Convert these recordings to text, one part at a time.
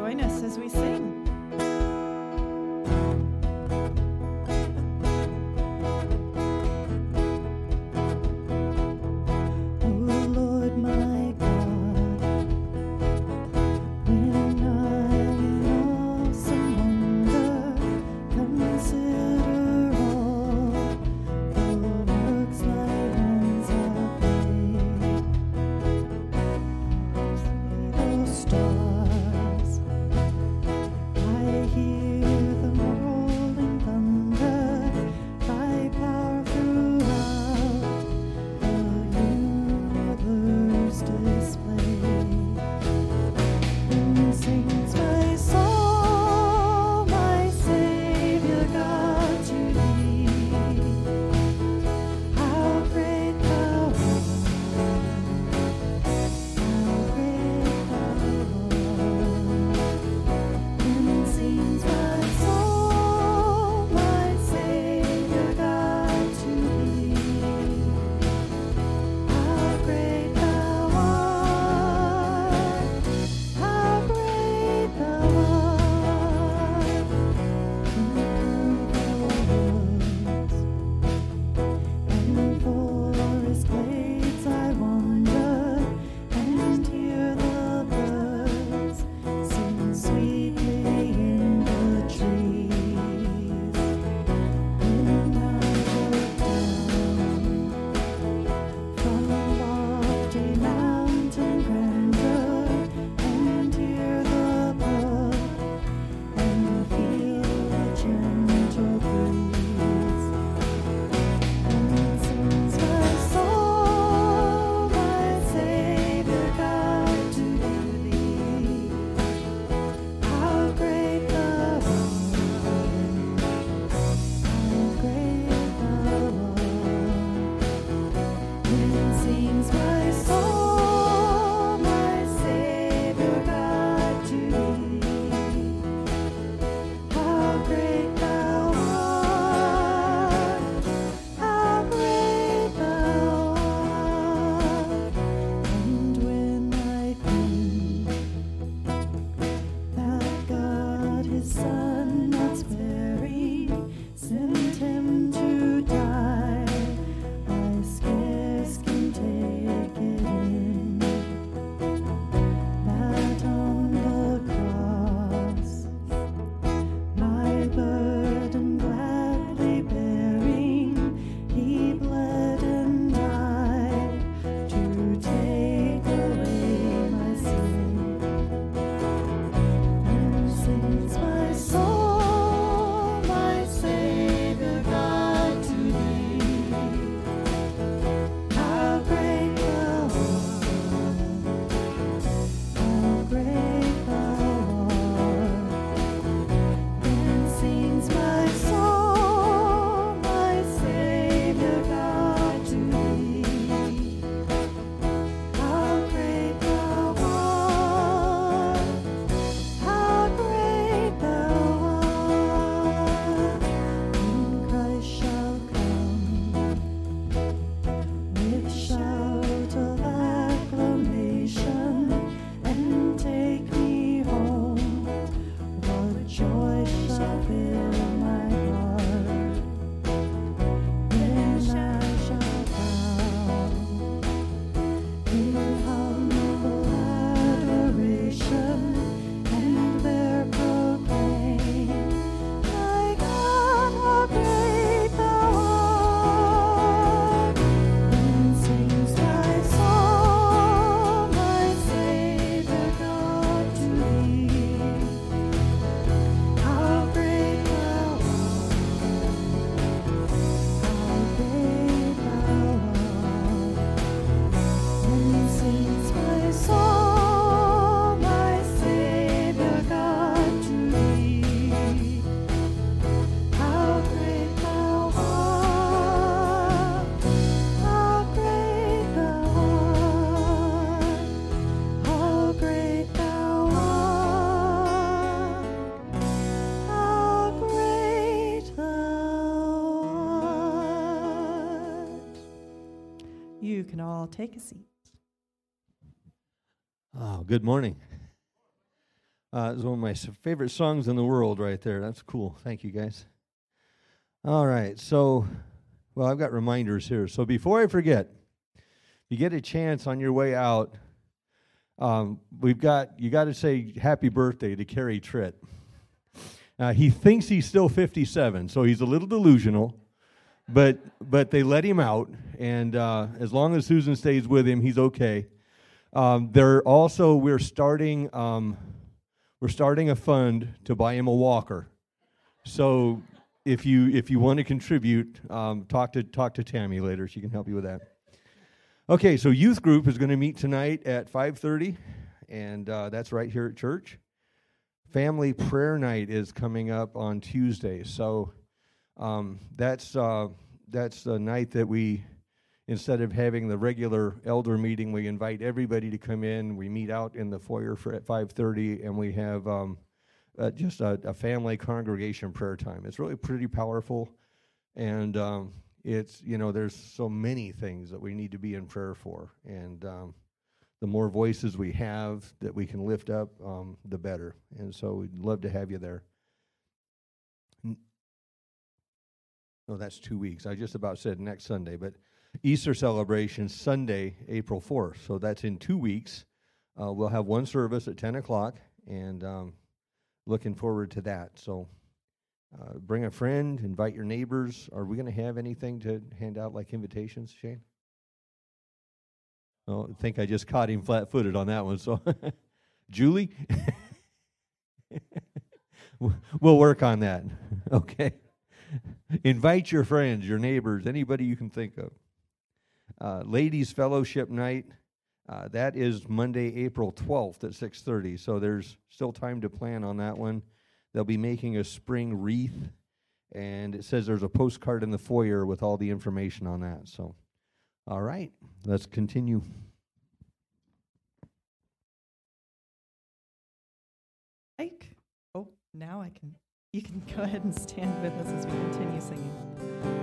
join us as we sing. Take a seat. Oh, good morning. Uh, it's one of my favorite songs in the world, right there. That's cool. Thank you, guys. All right. So, well, I've got reminders here. So before I forget, if you get a chance on your way out. Um, we've got you got to say happy birthday to Kerry Tritt. Uh, he thinks he's still 57, so he's a little delusional, but but they let him out, and uh, as long as Susan stays with him, he's okay. Um, they're also we're starting um, we're starting a fund to buy him a walker. So if you if you want to contribute, um, talk to talk to Tammy later. She can help you with that. Okay, so youth group is going to meet tonight at 5:30, and uh, that's right here at church. Family prayer night is coming up on Tuesday, so um, that's uh, that's the night that we, instead of having the regular elder meeting, we invite everybody to come in. We meet out in the foyer for at 5:30, and we have um, uh, just a, a family congregation prayer time. It's really pretty powerful, and um, it's you know there's so many things that we need to be in prayer for, and um, the more voices we have that we can lift up, um, the better. And so we'd love to have you there. No, that's two weeks. I just about said next Sunday, but Easter celebration Sunday, April 4th. So that's in two weeks. Uh, we'll have one service at 10 o'clock, and um, looking forward to that. So uh, bring a friend, invite your neighbors. Are we going to have anything to hand out like invitations, Shane? Oh, I think I just caught him flat footed on that one. So, Julie, we'll work on that. Okay. Invite your friends, your neighbors, anybody you can think of. Uh, Ladies Fellowship Night. Uh, that is Monday, April 12th at 6:30. So there's still time to plan on that one. They'll be making a spring wreath, and it says there's a postcard in the foyer with all the information on that. So, all right, let's continue. Ike. Oh, now I can. You can go ahead and stand with us as we continue singing.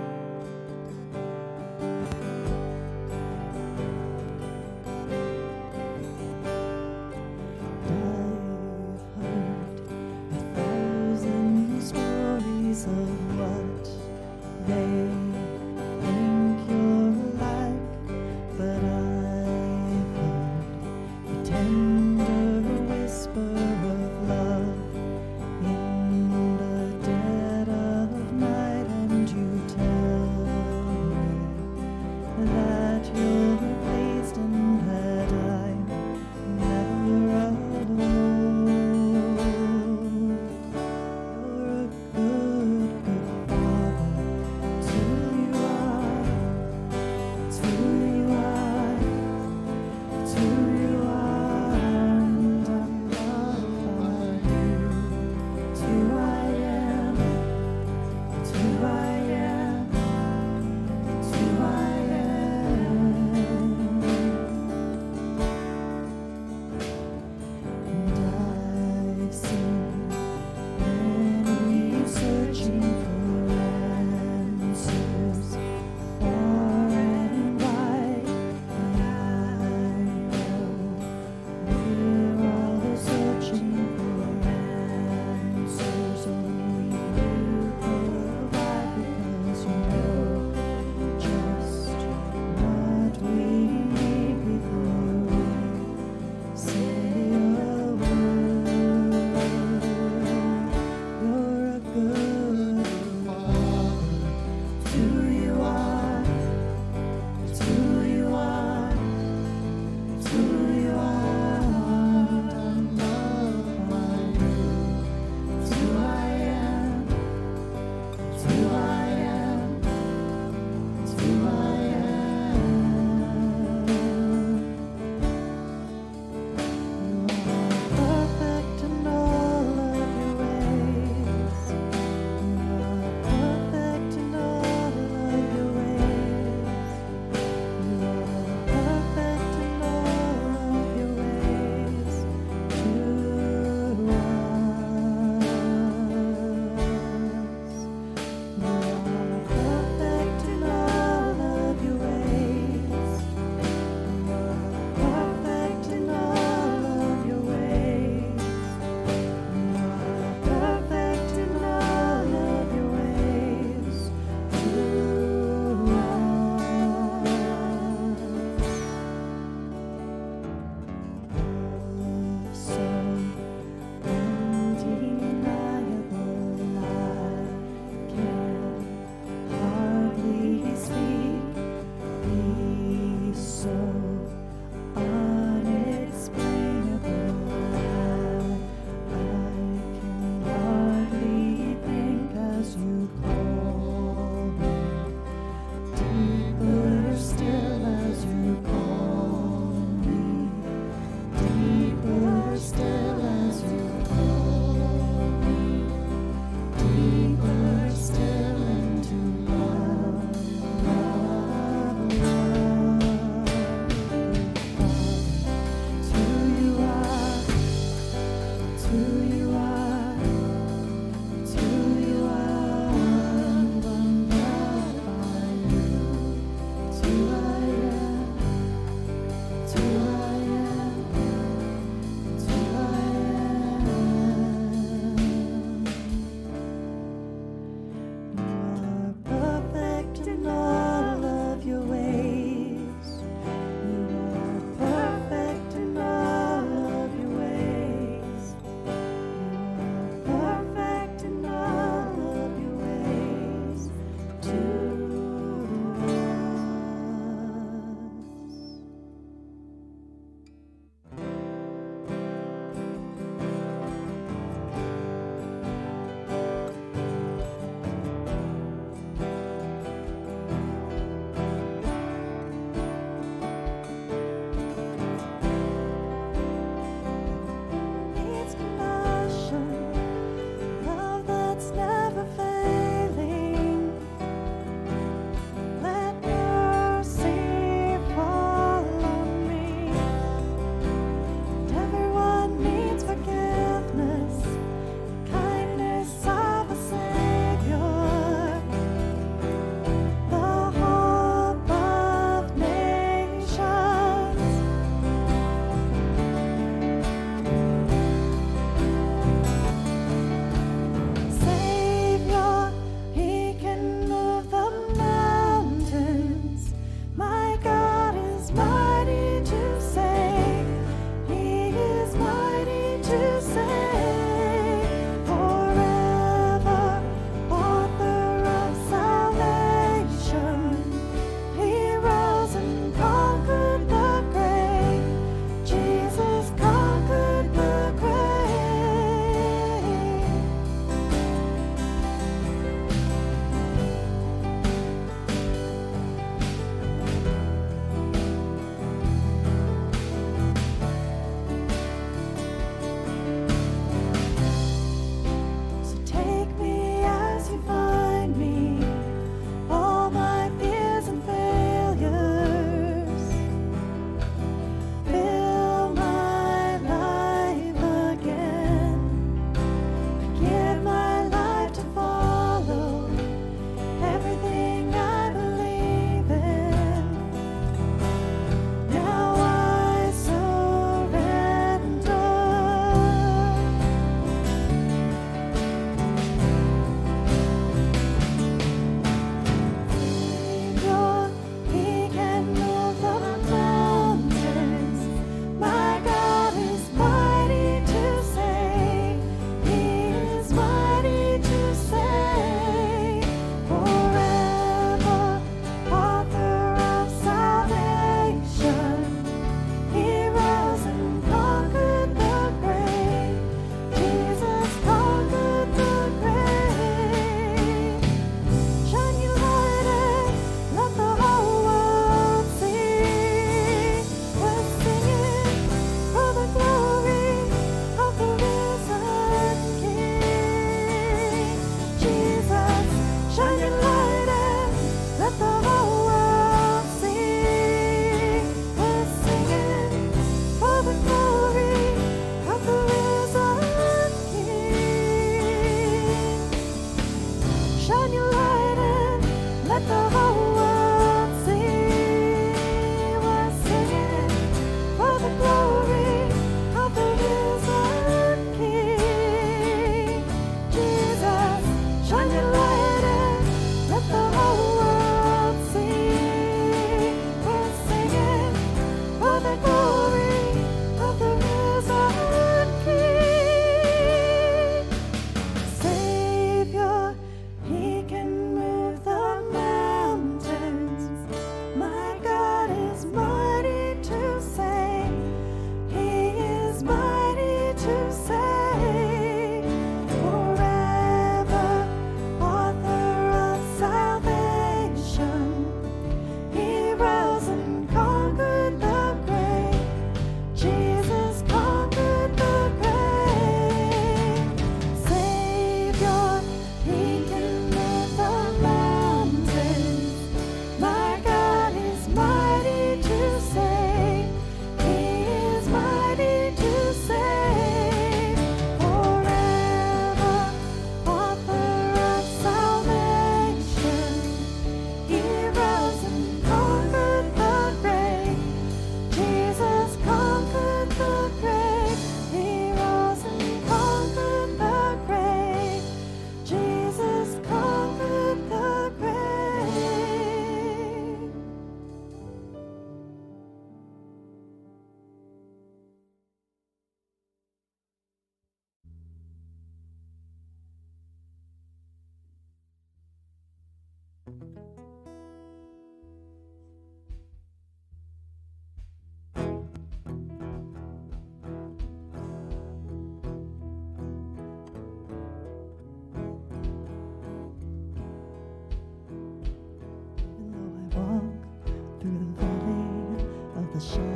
the show.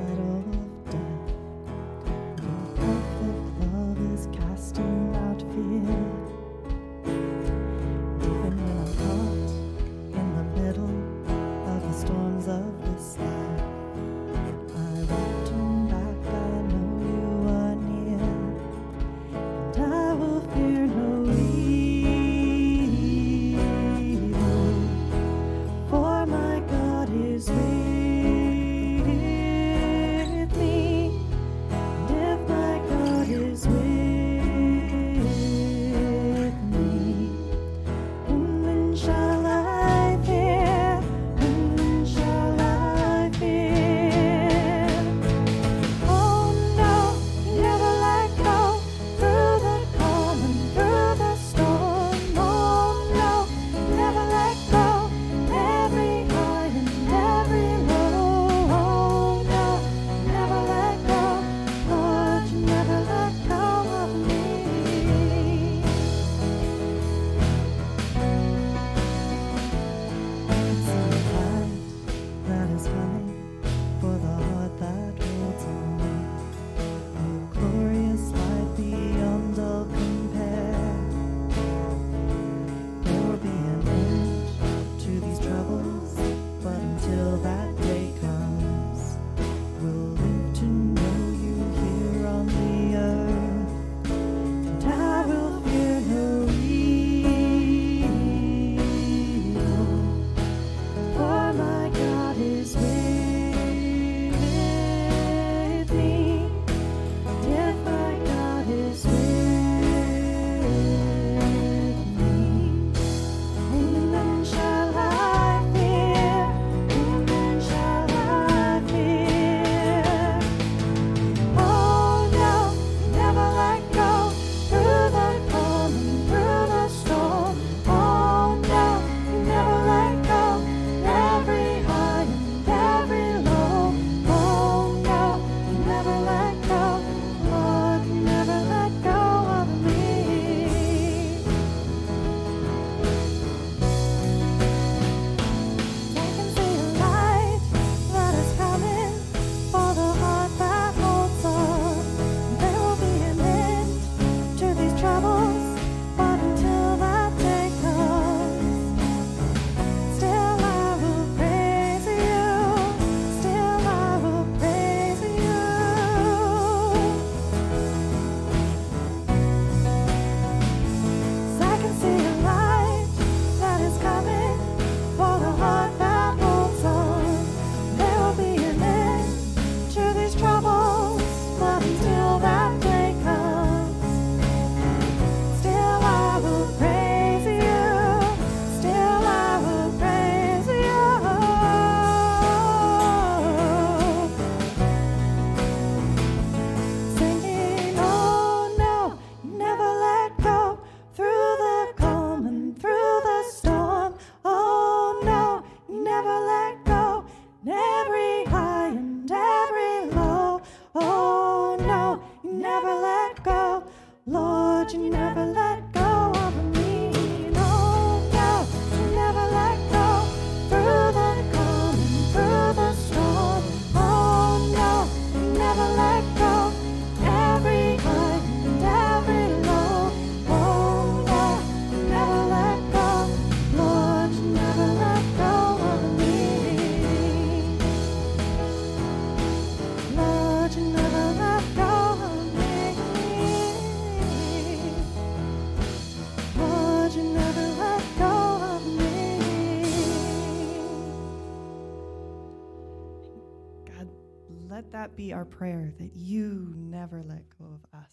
that be our prayer that you never let go of us.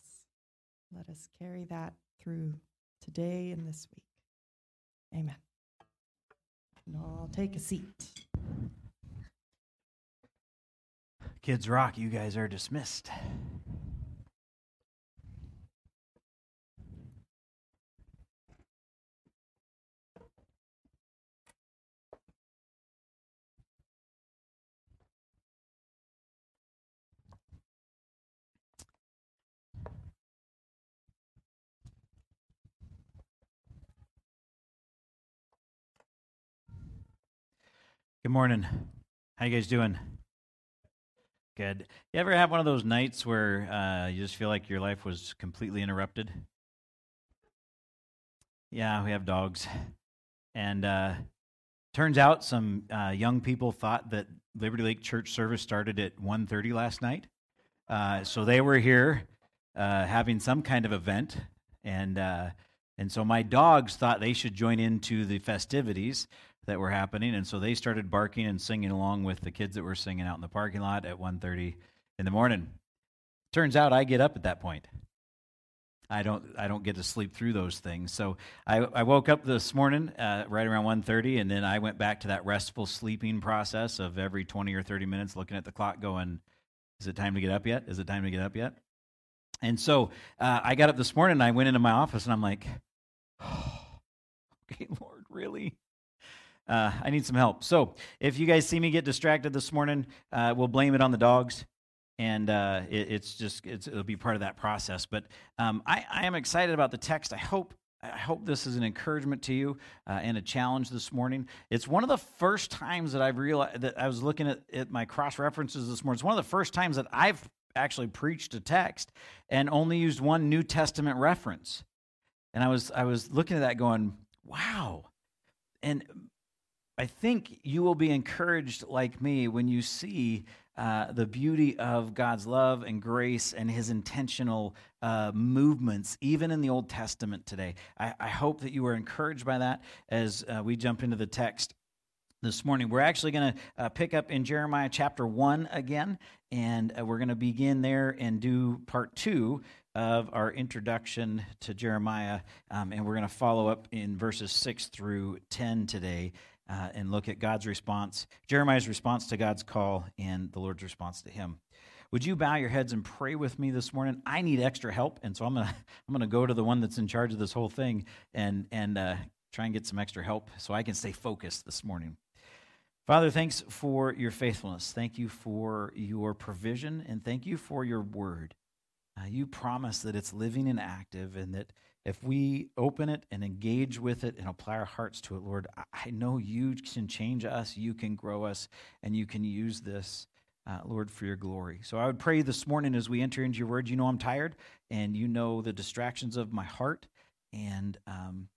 Let us carry that through today and this week. Amen. And I'll take a seat. Kids Rock, you guys are dismissed. Good morning. How you guys doing? Good. You ever have one of those nights where uh, you just feel like your life was completely interrupted? Yeah, we have dogs, and uh, turns out some uh, young people thought that Liberty Lake Church service started at 1.30 last night, uh, so they were here uh, having some kind of event, and uh, and so my dogs thought they should join into the festivities that were happening, and so they started barking and singing along with the kids that were singing out in the parking lot at 1.30 in the morning. Turns out I get up at that point. I don't I don't get to sleep through those things. So I, I woke up this morning uh, right around 1.30, and then I went back to that restful sleeping process of every 20 or 30 minutes looking at the clock going, is it time to get up yet? Is it time to get up yet? And so uh, I got up this morning and I went into my office and I'm like, oh, okay, Lord, really? Uh, I need some help. So if you guys see me get distracted this morning, uh, we'll blame it on the dogs. And uh, it, it's just it's, it'll be part of that process. But um, I, I, am excited about the text. I hope I hope this is an encouragement to you uh, and a challenge this morning. It's one of the first times that I've realized that I was looking at, at my cross references this morning. It's one of the first times that I've actually preached a text and only used one New Testament reference. And I was I was looking at that going, wow. And I think you will be encouraged like me when you see uh, the beauty of God's love and grace and his intentional uh, movements, even in the Old Testament today. I, I, hope that you are encouraged by that as uh, we jump into the text this morning. We're actually going to uh, pick up in Jeremiah chapter 1 again, and uh, we're going to begin there and do part two of our introduction to Jeremiah. Um, and we're going to follow up in verses 6 through 10 today uh, and look at God's response, Jeremiah's response to God's call, and the Lord's response to him. Would you bow your heads and pray with me this morning? I need extra help, and so I'm gonna I'm gonna go to the one that's in charge of this whole thing and and uh, try and get some extra help so I can stay focused this morning. Father, thanks for your faithfulness. Thank you for your provision, and thank you for your word. Uh, you promise that it's living and active, and that if we open it and engage with it and apply our hearts to it, Lord, I know you can change us, you can grow us, and you can use this, uh, Lord, for your glory. So I would pray this morning as we enter into your word. You know I'm tired, and you know the distractions of my heart, and um,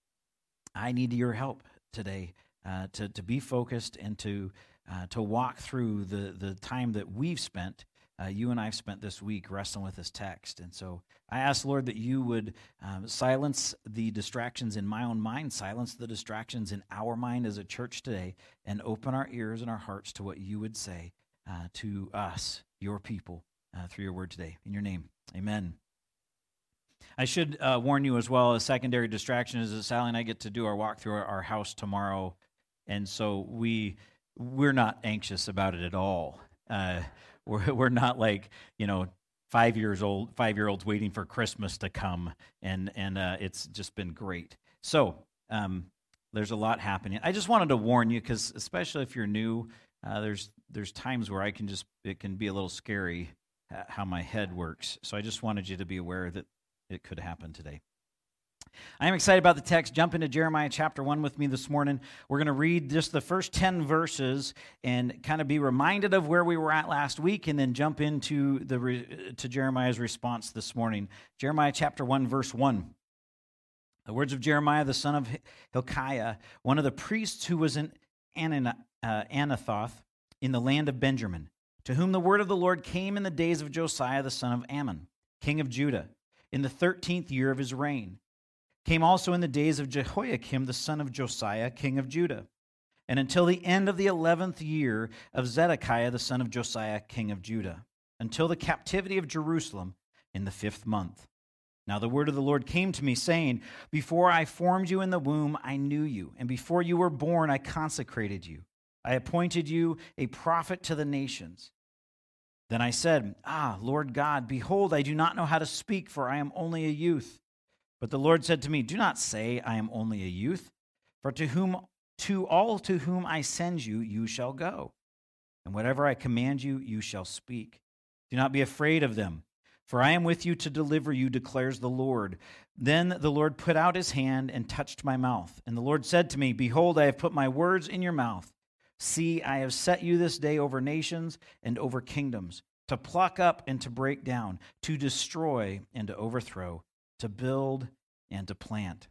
I need your help today uh, to, to be focused and to, uh, to walk through the, the time that we've spent uh, you and I've spent this week wrestling with this text. And so I ask, Lord, that you would um, silence the distractions in my own mind, silence the distractions in our mind as a church today, and open our ears and our hearts to what you would say uh, to us, your people, uh, through your word today. In your name, amen. I should uh, warn you as well, a secondary distraction is that Sally and I get to do our walk through our, our house tomorrow. And so we, we're not anxious about it at all. Uh, we're, we're not like, you know, five years old, five year olds waiting for Christmas to come. And, and uh, it's just been great. So um, there's a lot happening. I just wanted to warn you because, especially if you're new, uh, there's, there's times where I can just, it can be a little scary uh, how my head works. So I just wanted you to be aware that it could happen today. I am excited about the text. Jump into Jeremiah chapter 1 with me this morning. We're going to read just the first 10 verses and kind of be reminded of where we were at last week and then jump into the to Jeremiah's response this morning. Jeremiah chapter 1 verse 1. The words of Jeremiah the son of Hilkiah, one of the priests who was in uh, Anathoth in the land of Benjamin, to whom the word of the Lord came in the days of Josiah the son of Amon, king of Judah, in the 13th year of his reign came also in the days of Jehoiakim, the son of Josiah, king of Judah, and until the end of the eleventh year of Zedekiah, the son of Josiah, king of Judah, until the captivity of Jerusalem in the fifth month. Now the word of the Lord came to me, saying, Before I formed you in the womb, I knew you, and before you were born, I consecrated you. I appointed you a prophet to the nations. Then I said, Ah, Lord God, behold, I do not know how to speak, for I am only a youth. But the Lord said to me, Do not say, I am only a youth, for to whom to all to whom I send you, you shall go. And whatever I command you, you shall speak. Do not be afraid of them, for I am with you to deliver you, declares the Lord. Then the Lord put out his hand and touched my mouth. And the Lord said to me, Behold, I have put my words in your mouth. See, I have set you this day over nations and over kingdoms, to pluck up and to break down, to destroy and to overthrow, to build and to plant.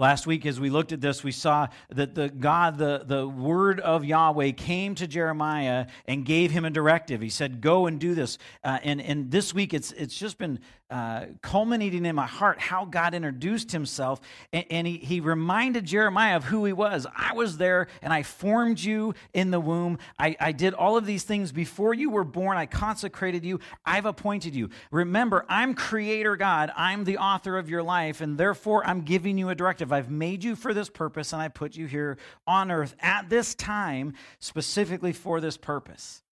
Last week, as we looked at this, we saw that the God, the, the word of Yahweh, came to Jeremiah and gave him a directive. He said, Go and do this. Uh, and, and this week, it's, it's just been uh, culminating in my heart how God introduced himself. And, and, he, he reminded Jeremiah of who he was. I was there and I formed you in the womb. I, I did all of these things before you were born. I consecrated you. I've appointed you. Remember, I'm creator God. I'm the author of your life. And therefore, I'm giving you a directive. I've made you for this purpose and I put you here on earth at this time specifically for this purpose.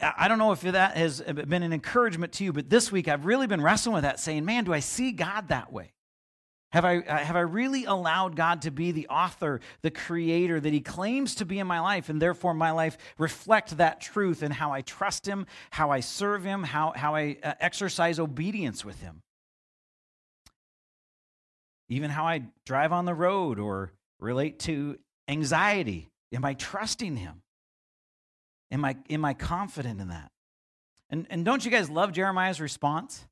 I don't know if that has been an encouragement to you, but this week I've really been wrestling with that, saying, man, do I see God that way? Have I, uh, have I really allowed God to be the author, the creator that He claims to be in my life, and therefore my life reflect that truth in how I trust Him, how I serve Him, how, how I uh, exercise obedience with Him? Even how I drive on the road or relate to anxiety. Am I trusting Him? Am I, am I confident in that? And, and don't you guys love Jeremiah's response?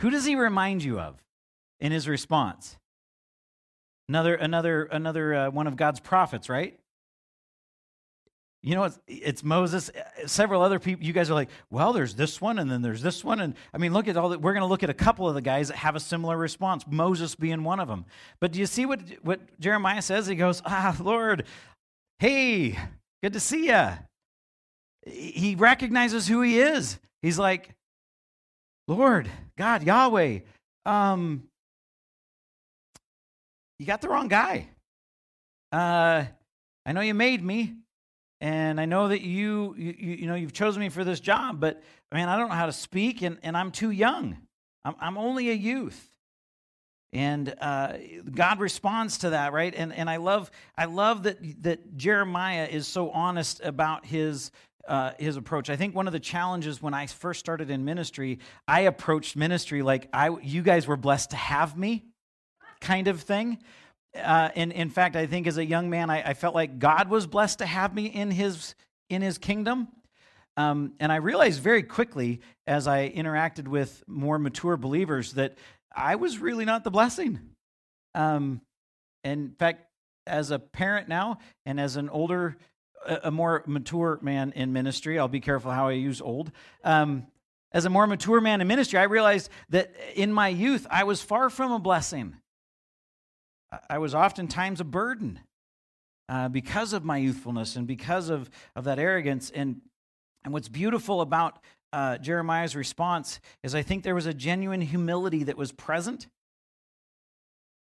Who does he remind you of in his response? Another, another, another uh, one of God's prophets, right? You know, it's, it's Moses. Several other people. You guys are like, well, there's this one, and then there's this one, and I mean, look at all that. We're going to look at a couple of the guys that have a similar response. Moses being one of them. But do you see what what Jeremiah says? He goes, "Ah, Lord, hey, good to see you he recognizes who he is. He's like, Lord, God, Yahweh, um, you got the wrong guy. Uh, I know you made me, and I know that you, you, you know, you've chosen me for this job, but man, I don't know how to speak, and, and I'm too young. I'm, I'm only a youth. And uh, God responds to that, right? And, and I love, I love that, that Jeremiah is so honest about his uh, his approach. I think one of the challenges when I first started in ministry, I approached ministry like I, you guys were blessed to have me, kind of thing. Uh, in fact, I think as a young man, I, I, felt like God was blessed to have me in His in His kingdom. Um, and I realized very quickly as I interacted with more mature believers that I was really not the blessing. Um, in fact, as a parent now and as an older a, more mature man in ministry, I'll be careful how I use old. Um, as a more mature man in ministry, I realized that in my youth, I was far from a blessing. I was oftentimes a burden uh, because of my youthfulness and because of, of that arrogance. And, and what's beautiful about uh, Jeremiah's response is I think there was a genuine humility that was present.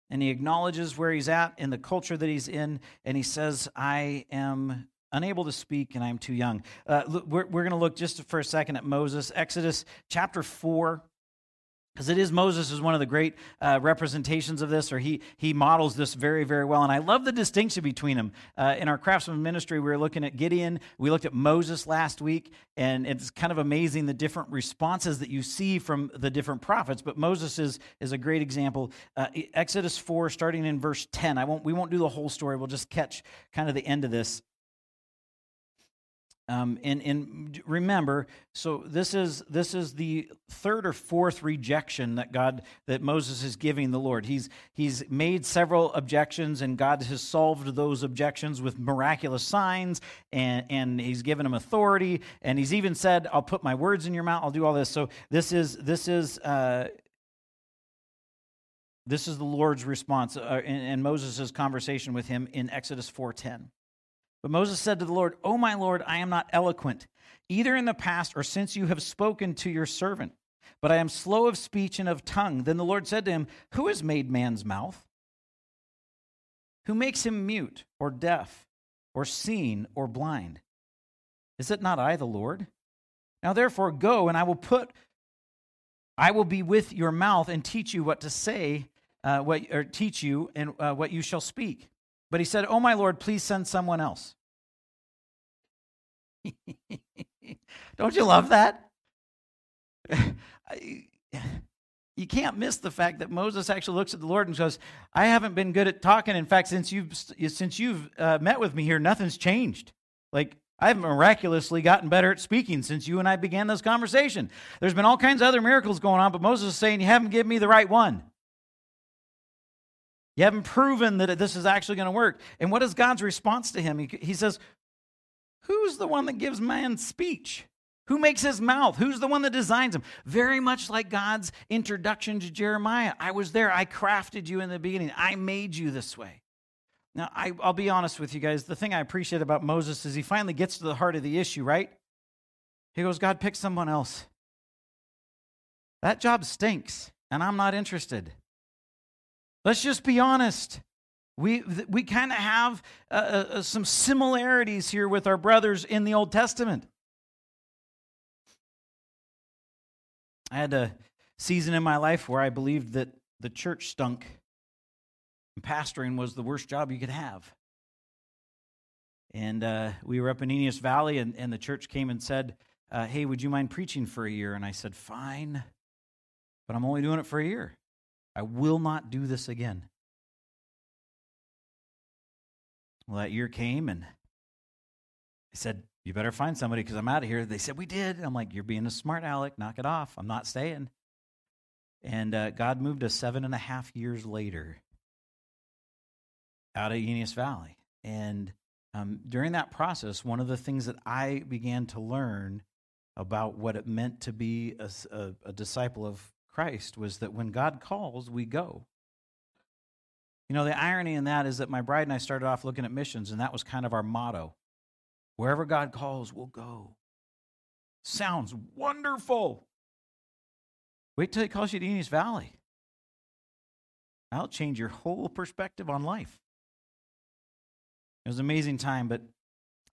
And he acknowledges where he's at in the culture that he's in, and he says, I am unable to speak and I'm too young. Uh, we're we're going to look just for a second at Moses, Exodus chapter 4. Because it is Moses is one of the great uh, representations of this, or he he models this very very well, and I love the distinction between them. Uh, in our craftsman ministry, we were looking at Gideon, we looked at Moses last week, and it's kind of amazing the different responses that you see from the different prophets. But Moses is is a great example. Uh, Exodus four, starting in verse ten. I won't we won't do the whole story. We'll just catch kind of the end of this. Um, and, and remember, so this is this is the third or fourth rejection that God that Moses is giving the Lord. He's he's made several objections, and God has solved those objections with miraculous signs, and and he's given him authority, and he's even said, "I'll put my words in your mouth. I'll do all this." So this is this is. Uh, this is the Lord's response uh, in, in Moses' conversation with him in Exodus 4:10. But Moses said to the Lord, O my Lord, I am not eloquent, either in the past or since you have spoken to your servant, but I am slow of speech and of tongue. Then the Lord said to him, Who has made man's mouth? Who makes him mute or deaf or seen or blind? Is it not I, the Lord? Now therefore go, and I will put, I will be with your mouth and teach you what to say, uh, what or teach you and uh, what you shall speak. But he said, Oh, my Lord, please send someone else. Don't you love that? you can't miss the fact that Moses actually looks at the Lord and goes, "I haven't been good at talking. In fact, since you've since you've uh, met with me here, nothing's changed. Like I've miraculously gotten better at speaking since you and I began this conversation. There's been all kinds of other miracles going on, but Moses is saying, You haven't given me the right one. You haven't proven that this is actually going to work. And what is God's response to him? He, he says, Who's the one that gives man speech? Who makes his mouth? Who's the one that designs him? Very much like God's introduction to Jeremiah. I was there. I crafted you in the beginning. I made you this way. Now, I, will be honest with you guys. The thing I appreciate about Moses is he finally gets to the heart of the issue, right? He goes, God, pick someone else. That job stinks, and I'm not interested. Let's just be honest. We, we kind of have uh, uh, uh, some similarities here with our brothers in the Old Testament. I had a season in my life where I believed that the church stunk and pastoring was the worst job you could have. And uh, we were up in Aeneas Valley, and, and the church came and said, uh, Hey, would you mind preaching for a year? And I said, Fine, but I'm only doing it for a year. I will not do this again. Well, that year came, and I said, You better find somebody because I'm out of here. They said, We did. I'm like, You're being a smart aleck. Knock it off. I'm not staying. And uh, God moved us seven and a half years later out of Aeneas Valley. And um, during that process, one of the things that I began to learn about what it meant to be a, a, a disciple of Christ was that when God calls, we go. You know, the irony in that is that my bride and I started off looking at missions, and that was kind of our motto. Wherever God calls, we'll go. Sounds wonderful. Wait till he calls you to Aeneas Valley. That'll change your whole perspective on life. It was an amazing time, but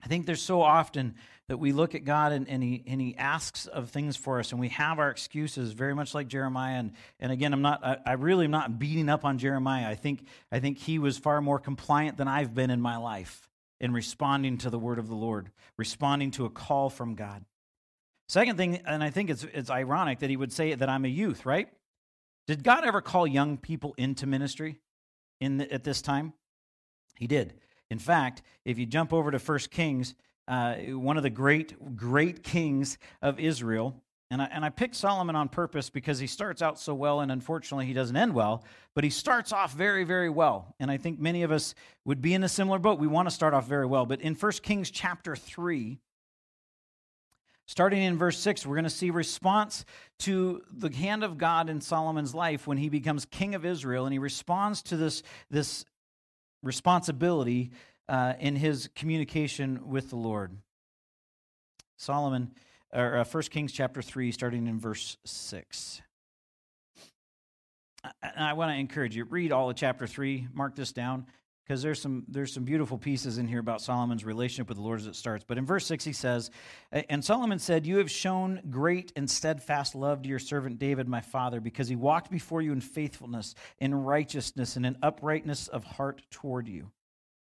I think there's so often that we look at God and, and, he, and he asks of things for us, and we have our excuses, very much like Jeremiah. And, and again, I'm not, I, I really am not beating up on Jeremiah. I think, I think he was far more compliant than I've been in my life in responding to the word of the Lord, responding to a call from God. Second thing, and I think it's, it's ironic that he would say that I'm a youth, right? Did God ever call young people into ministry in the, at this time? He did. In fact, if you jump over to 1 Kings, uh, one of the great, great kings of Israel, and I, and I picked Solomon on purpose because he starts out so well, and unfortunately, he doesn't end well, but he starts off very, very well. And I think many of us would be in a similar boat. We want to start off very well. But in 1 Kings chapter 3, starting in verse 6, we're going to see response to the hand of God in Solomon's life when he becomes king of Israel, and he responds to this, this responsibility uh, in his communication with the Lord. Solomon, or uh, 1 Kings chapter 3, starting in verse 6. And I want to encourage you, read all of chapter 3, mark this down because there's some there's some beautiful pieces in here about Solomon's relationship with the Lord as it starts. But in verse six, he says, "And Solomon said, You have shown great and steadfast love to your servant David, my father, because he walked before you in faithfulness, in righteousness, and in uprightness of heart toward you."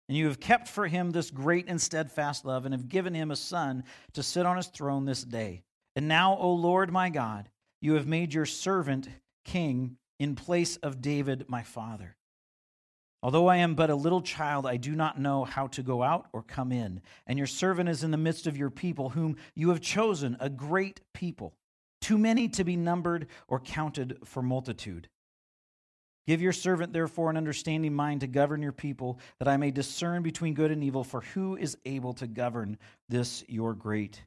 And you have kept for him this great and steadfast love, and have given him a son to sit on his throne this day. And now, O Lord my God, you have made your servant king in place of David my father. Although I am but a little child, I do not know how to go out or come in. And your servant is in the midst of your people, whom you have chosen, a great people, too many to be numbered or counted for multitude. Give your servant, therefore, an understanding mind to govern your people, that I may discern between good and evil, for who is able to govern this your great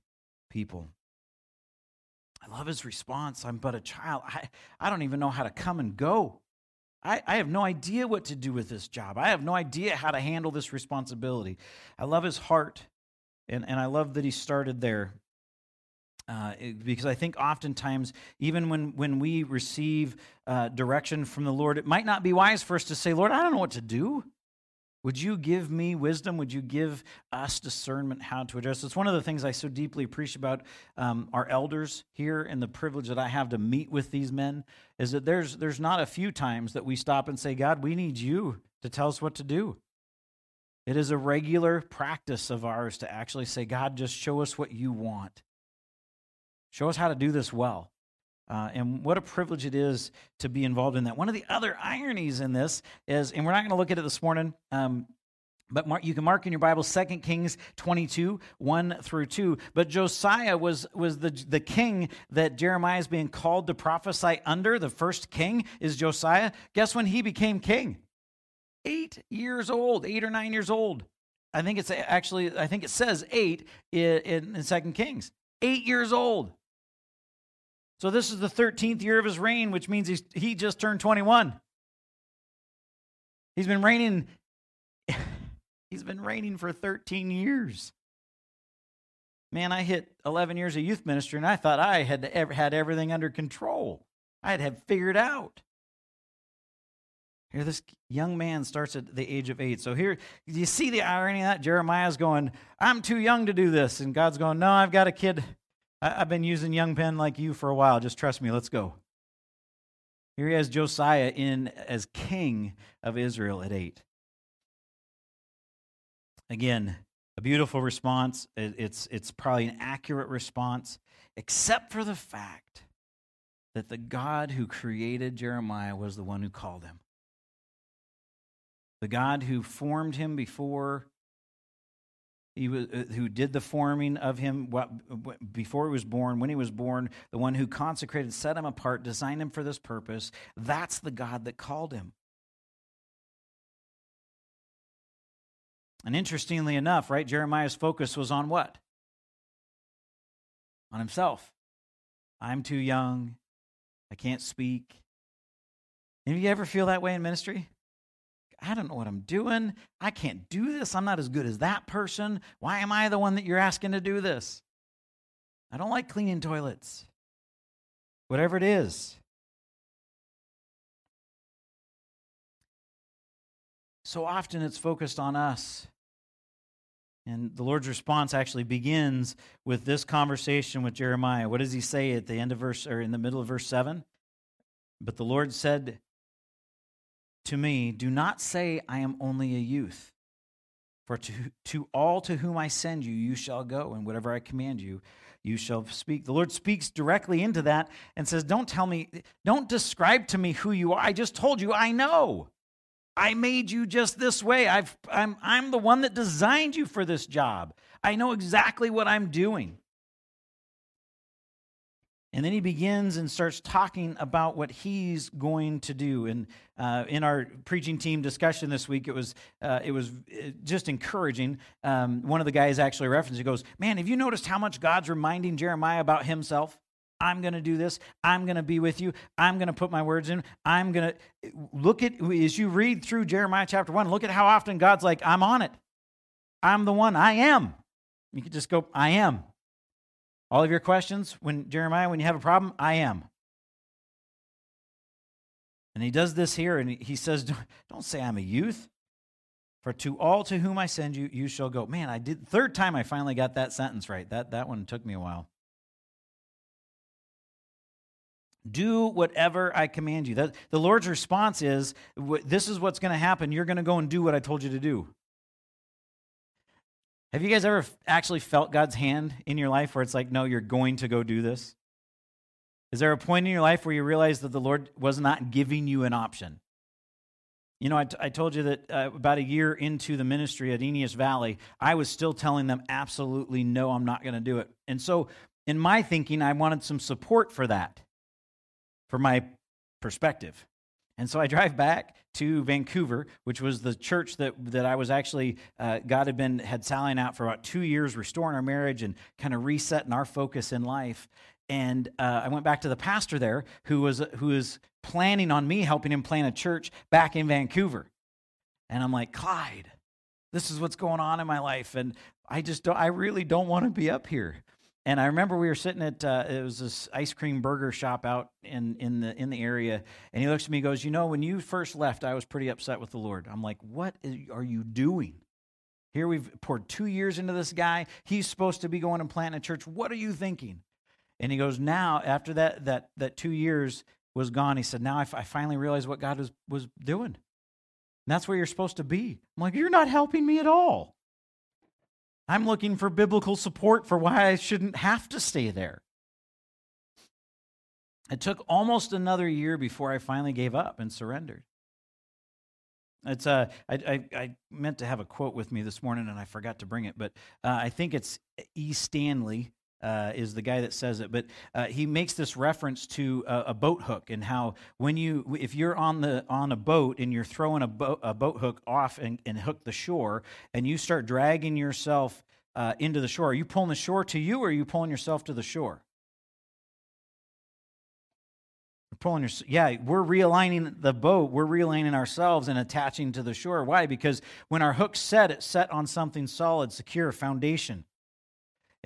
people? I love his response. I'm but a child. I, I don't even know how to come and go. I, I have no idea what to do with this job. I have no idea how to handle this responsibility. I love his heart, and, and I love that he started there. Uh, because I think oftentimes, even when, when we receive uh, direction from the Lord, it might not be wise for us to say, Lord, I don't know what to do. Would you give me wisdom? Would you give us discernment how to address? It's one of the things I so deeply appreciate about um, our elders here and the privilege that I have to meet with these men is that there's there's not a few times that we stop and say, God, we need you to tell us what to do. It is a regular practice of ours to actually say, God, just show us what you want. Show us how to do this well. Uh, and what a privilege it is to be involved in that. One of the other ironies in this is, and we're not going to look at it this morning, um, but mark, you can mark in your Bible 2 Kings 22, 1 through 2. But Josiah was, was the, the king that Jeremiah is being called to prophesy under. The first king is Josiah. Guess when he became king? Eight years old, eight or nine years old. I think it's actually, I think it says eight in, in, in 2 Kings. Eight years old. So this is the 13th year of his reign, which means he's, he just turned 21. He's been reigning he's been reigning for 13 years. Man, I hit 11 years of youth ministry and I thought I had had everything under control. I had have figured out. Here, this young man starts at the age of eight. So here, you see the irony of that? Jeremiah's going, I'm too young to do this. And God's going, No, I've got a kid I, have been using young pen like you for a while. Just trust me. Let's go. Here he has Josiah in as king of Israel at eight. Again, a beautiful response. It's, it's probably an accurate response, except for the fact that the God who created Jeremiah was the one who called him. The God who formed him before he was, uh, who did the forming of him before he was born, when he was born, the one who consecrated, set him apart, designed him for this purpose. That's the God that called him. And interestingly enough, right, Jeremiah's focus was on what? On himself. I'm too young. I can't speak. Have you ever feel that way in ministry? I don't know what I'm doing. I can't do this. I'm not as good as that person. Why am I the one that you're asking to do this? I don't like cleaning toilets. Whatever it is. So often it's focused on us. And the Lord's response actually begins with this conversation with Jeremiah. What does he say at the end of verse or in the middle of verse 7? But the Lord said to me, Do not say, I am only a youth. For to, to all to whom I send you, you shall go, and whatever I command you, you shall speak. The Lord speaks directly into that and says, Don't tell me, don't describe to me who you are. I just told you I know. I made you just this way. I've, I'm, I'm the one that designed you for this job. I know exactly what I'm doing. And then he begins and starts talking about what he's going to do. And uh, in our preaching team discussion this week, it was uh, it was uh, just encouraging. Um, one of the guys actually referenced. He goes, "Man, have you noticed how much God's reminding Jeremiah about Himself? I'm going to do this. I'm going to be with you. I'm going to put my words in. I'm going to look at as you read through Jeremiah chapter one. Look at how often God's like, "I'm on it. I'm the one. I am." You could just go, "I am." All of your questions, when Jeremiah, when you have a problem, I am. And he does this here, and he says, Don't say I'm a youth. For to all to whom I send you, you shall go. Man, I did third time I finally got that sentence right. That that one took me a while. Do whatever I command you. That, the Lord's response is, This is what's going to happen. You're going to go and do what I told you to do. Have you guys ever actually felt God's hand in your life where it's like, no, you're going to go do this? Is there a point in your life where you realize that the Lord was not giving you an option? You know, I, t- I told you that uh, about a year into the ministry at Aeneas Valley, I was still telling them absolutely no, I'm not going to do it. And so, in my thinking, I wanted some support for that, for my perspective. And so I drive back to Vancouver, which was the church that, that I was actually, uh, God had been, had Sally out for about two years, restoring our marriage and kind of resetting our focus in life. And uh, I went back to the pastor there who was, who was planning on me helping him plant a church back in Vancouver. And I'm like, Clyde, this is what's going on in my life. And I just don't, I really don't want to be up here. And I remember we were sitting at uh, it was this ice cream burger shop out in in the in the area, and he looks at me and goes, "You know, when you first left, I was pretty upset with the Lord." I'm like, "What is, are you doing?" Here we've poured two years into this guy. He's supposed to be going and planting a church. What are you thinking? And he goes, "Now, after that that that two years was gone, he said, now I, f- I finally realized what God was was doing. And that's where you're supposed to be." I'm like, "You're not helping me at all." I'm looking for biblical support for why I shouldn't have to stay there. It took almost another year before I finally gave up and surrendered. It's uh, I, I, I meant to have a quote with me this morning and I forgot to bring it, but uh, I think it's E. Stanley uh, is the guy that says it, but uh, he makes this reference to a, a, boat hook and how when you if you're on the on a boat and you're throwing a boat a boat hook off and, and hook the shore and you start dragging yourself uh, into the shore, are you pulling the shore to you or are you pulling yourself to the shore? pulling your yeah we're realigning the boat we're realigning ourselves and attaching to the shore. Why? Because when our hook's set it's set on something solid secure foundation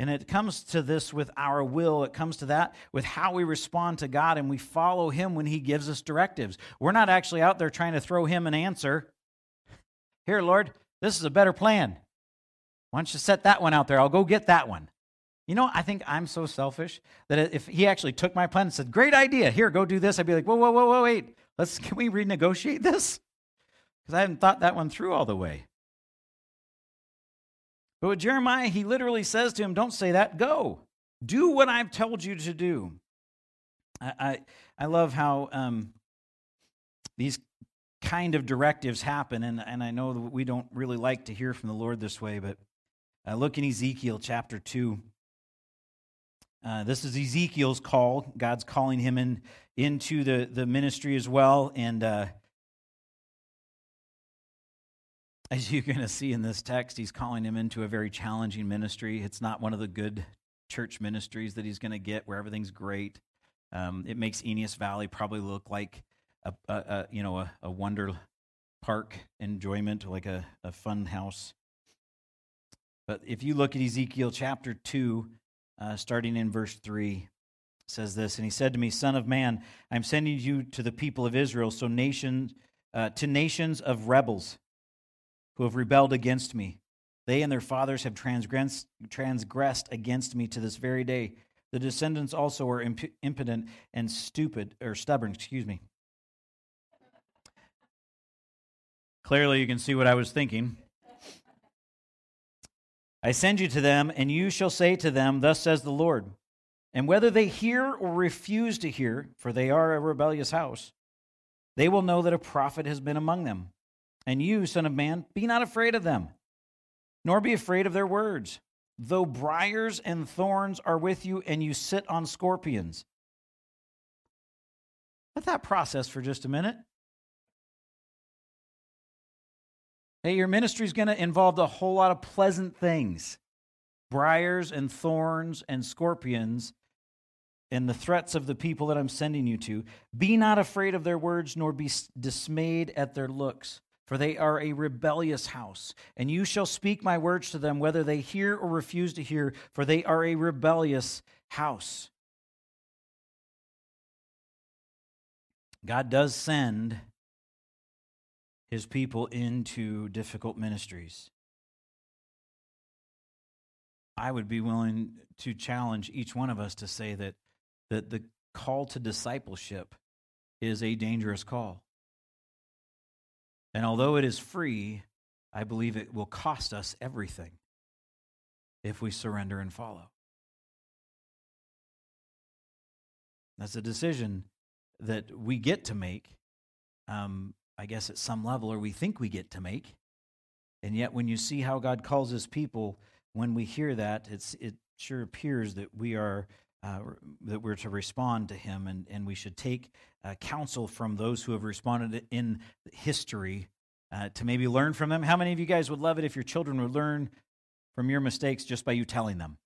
and it comes to this with our will. It comes to that with how we respond to God and we follow Him when He gives us directives. We're not actually out there trying to throw Him an answer. Here, Lord, this is a better plan. Why don't you set that one out there? I'll go get that one. You know, I think I'm so selfish that if He actually took my plan and said, Great idea, here, go do this, I'd be like, Whoa, whoa, whoa, whoa, wait. Let's, can we renegotiate this? Because I haven't thought that one through all the way. But with Jeremiah, he literally says to him, Don't say that, go. Do what I've told you to do. I, I, I love how um, these kind of directives happen, and, and I know that we don't really like to hear from the Lord this way, but uh, look in Ezekiel chapter 2. Uh, this is Ezekiel's call. God's calling him in into the, the ministry as well. And uh, as you're going to see in this text, he's calling him into a very challenging ministry. It's not one of the good church ministries that he's going to get where everything's great. Um, it makes Aeneas Valley probably look like a, a, a you know a, a, wonder park enjoyment, like a, a fun house. But if you look at Ezekiel chapter two, uh, starting in verse three, says this, and he said to me, "Son of man, I'm sending you to the people of Israel, so nations uh, to nations of rebels." Who have rebelled against me. They and their fathers have transgressed, transgressed against me to this very day. The descendants also are imp- impotent and stupid, or stubborn, excuse me. Clearly, you can see what I was thinking. I send you to them, and you shall say to them, Thus says the Lord. And whether they hear or refuse to hear, for they are a rebellious house, they will know that a prophet has been among them. And you, Son of Man, be not afraid of them, nor be afraid of their words. Though briars and thorns are with you, and you sit on scorpions. Let that process for just a minute. Hey, your ministry is going to involve a whole lot of pleasant things briars and thorns and scorpions and the threats of the people that I'm sending you to. Be not afraid of their words, nor be dismayed at their looks for they are a rebellious house. And you shall speak my words to them, whether they hear or refuse to hear, for they are a rebellious house. God does send his people into difficult ministries. I would be willing to challenge each one of us to say that, that the call to discipleship is a dangerous call. And although it is free, I believe it will cost us everything if we surrender and follow. That's a decision that we get to make, um, I guess, at some level, or we think we get to make. And yet, when you see how God calls his people, when we hear that, it's, it sure appears that we are uh, that we're to respond to him, and, and we should take uh, counsel from those who have responded in history uh, to maybe learn from them. How many of you guys would love it if your children would learn from your mistakes just by you telling them?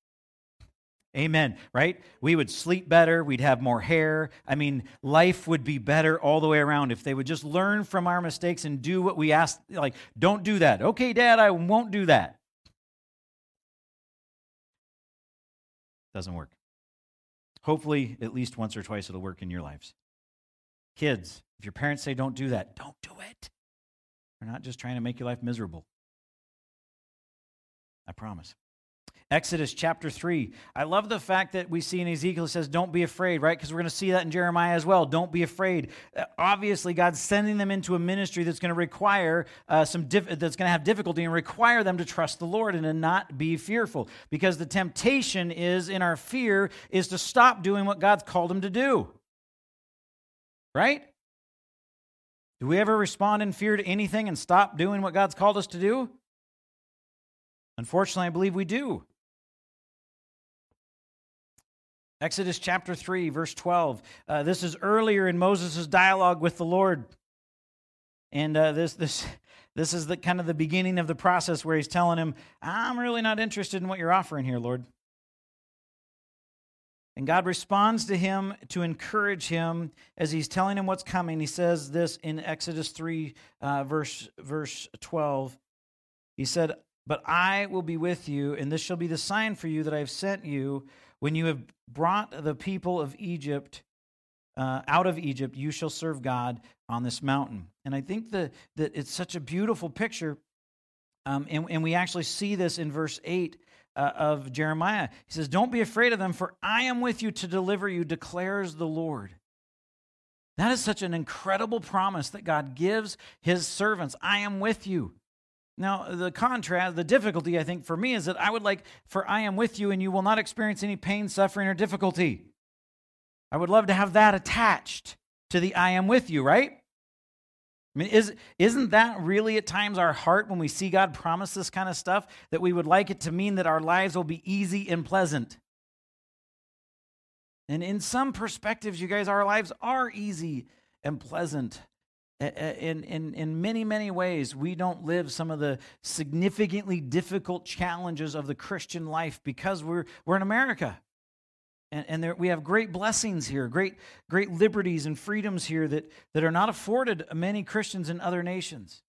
Amen, right? We would sleep better. We'd have more hair. I mean, life would be better all the way around if they would just learn from our mistakes and do what we ask. Like, don't do that. Okay, Dad, I won't do that. Doesn't work. Hopefully, at least once or twice it'll work in your lives. Kids, if your parents say don't do that, don't do it. They're not just trying to make your life miserable. I promise. Exodus chapter 3. I love the fact that we see in Ezekiel says, Don't be afraid, right? Because we're going to see that in Jeremiah as well. Don't be afraid. Uh, obviously, God's sending them into a ministry that's going to require uh, some, that's going to have difficulty and require them to trust the Lord and to not be fearful. Because the temptation is in our fear is to stop doing what God's called them to do. right? Do we ever respond in fear to anything and stop doing what God's called us to do? Unfortunately, I believe we do. Exodus chapter 3, verse 12. Uh, this is earlier in Moses' dialogue with the Lord. And uh, this, this, this is the kind of the beginning of the process where he's telling him, I'm really not interested in what you're offering here, Lord. And God responds to him to encourage him as he's telling him what's coming. He says this in Exodus 3, uh, verse, verse 12. He said, But I will be with you, and this shall be the sign for you that I have sent you. When you have brought the people of Egypt uh, out of Egypt, you shall serve God on this mountain. And I think that, it's such a beautiful picture. Um, and, and we actually see this in verse 8 uh, of Jeremiah. He says, Don't be afraid of them, for I am with you to deliver you, declares the Lord. That is such an incredible promise that God gives his servants. I am with you. Now, the contrast, the difficulty, I think, for me is that I would like, for I am with you and you will not experience any pain, suffering, or difficulty. I would love to have that attached to the I am with you, right? I mean, is, isn't that really at times our heart when we see God promise this kind of stuff? That we would like it to mean that our lives will be easy and pleasant. And in some perspectives, you guys, our lives are easy and pleasant. In, in, in many, many ways, we don't live some of the significantly difficult challenges of the Christian life because we're, we're in America and, and there, we have great blessings here, great, great liberties and freedoms here that, that are not afforded many Christians in other nations.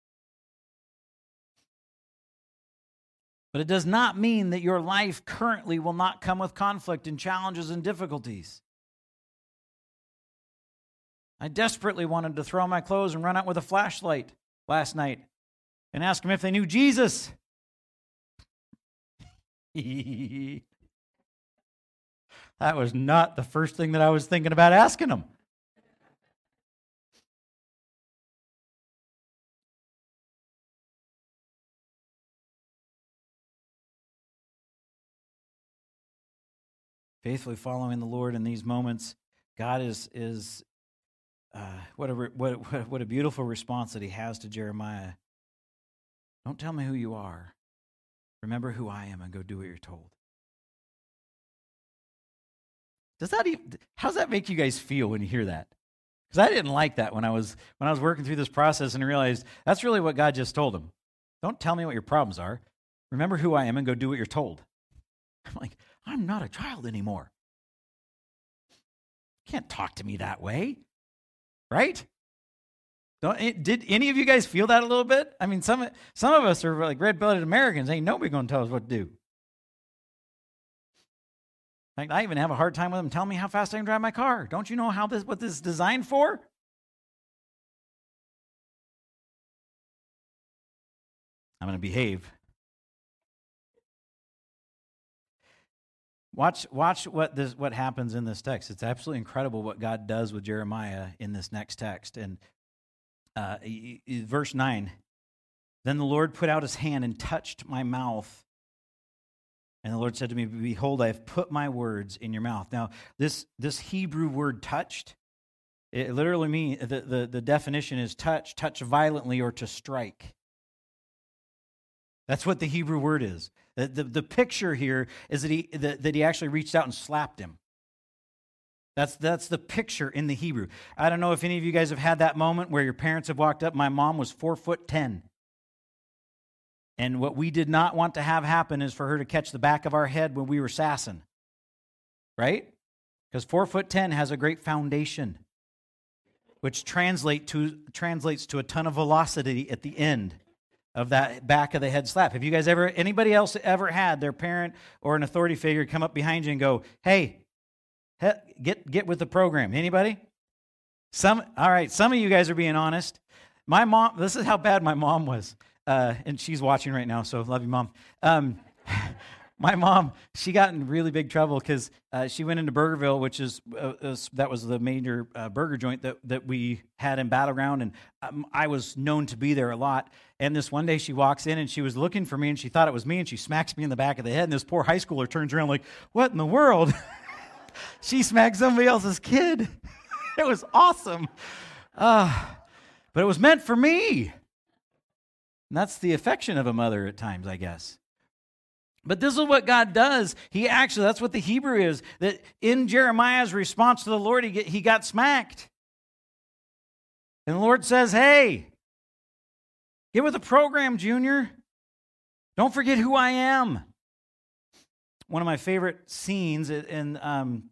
But it does not mean that your life currently will not come with conflict and challenges and difficulties. I desperately wanted to throw my clothes and run out with a flashlight last night and ask them if they knew Jesus. That was not the first thing that I was thinking about asking them. Faithfully following the Lord in these moments, God is is what a what what a beautiful response that He has to Jeremiah. Don't tell me who you are. Remember who I am and go do what you're told. Does that even, how does that make you guys feel when you hear that? Because I didn't like that when I was when I was working through this process and realized that's really what God just told him. Don't tell me what your problems are. Remember who I am and go do what you're told. I'm like, I'm not a child anymore. You can't talk to me that way. Right? Don't, eh, did any of you guys feel that a little bit? I mean, some some of us are like red-blooded Americans. Ain't nobody going to tell us what to do. fact, I even have a hard time with them telling me how fast I can drive my car. Don't you know how this what this is designed for? I'm going to behave. Watch, watch what this what happens in this text. It's absolutely incredible what God does with Jeremiah in this next text. And uh, verse nine, then the Lord put out His hand and touched my mouth, and the Lord said to me, Behold, I have put my words in your mouth. Now, this, this Hebrew word touched, it literally means the, the, the definition is touch, touch violently, or to strike. That's what the Hebrew word is. The, the, the picture here is that he, that, that he actually reached out and slapped him. That's, that's the picture in the Hebrew. I don't know if any of you guys have had that moment where your parents have walked up. My mom was four foot ten. And what we did not want to have happen is for her to catch the back of our head when we were sassing. Right? Because four foot ten has a great foundation, which translate to, translates to a ton of velocity at the end of that back of the head slap. Have you guys ever, anybody else ever had their parent or an authority figure come up behind you and go, hey, get, get with the program? Anybody? Some, all right, some of you guys are being honest. My mom, this is how bad my mom was uh, and she's watching right now, so love you, mom. Um, my mom, she got in really big trouble because uh, she went into Burgerville, which is uh, was, that was the major uh, burger joint that, that we had in Battle Ground, and um, I was known to be there a lot. And this one day, she walks in and she was looking for me, and she thought it was me, and she smacks me in the back of the head. And this poor high schooler turns around like, "What in the world?" she smacked somebody else's kid. it was awesome. Uh, but it was meant for me. And that's the affection of a mother at times, I guess. But this is what God does. He actually, that's what the Hebrew is, that in Jeremiah's response to the Lord, he, get, he got smacked. And the Lord says, Hey, get with the program, Junior. Don't forget who I am. One of my favorite scenes in um,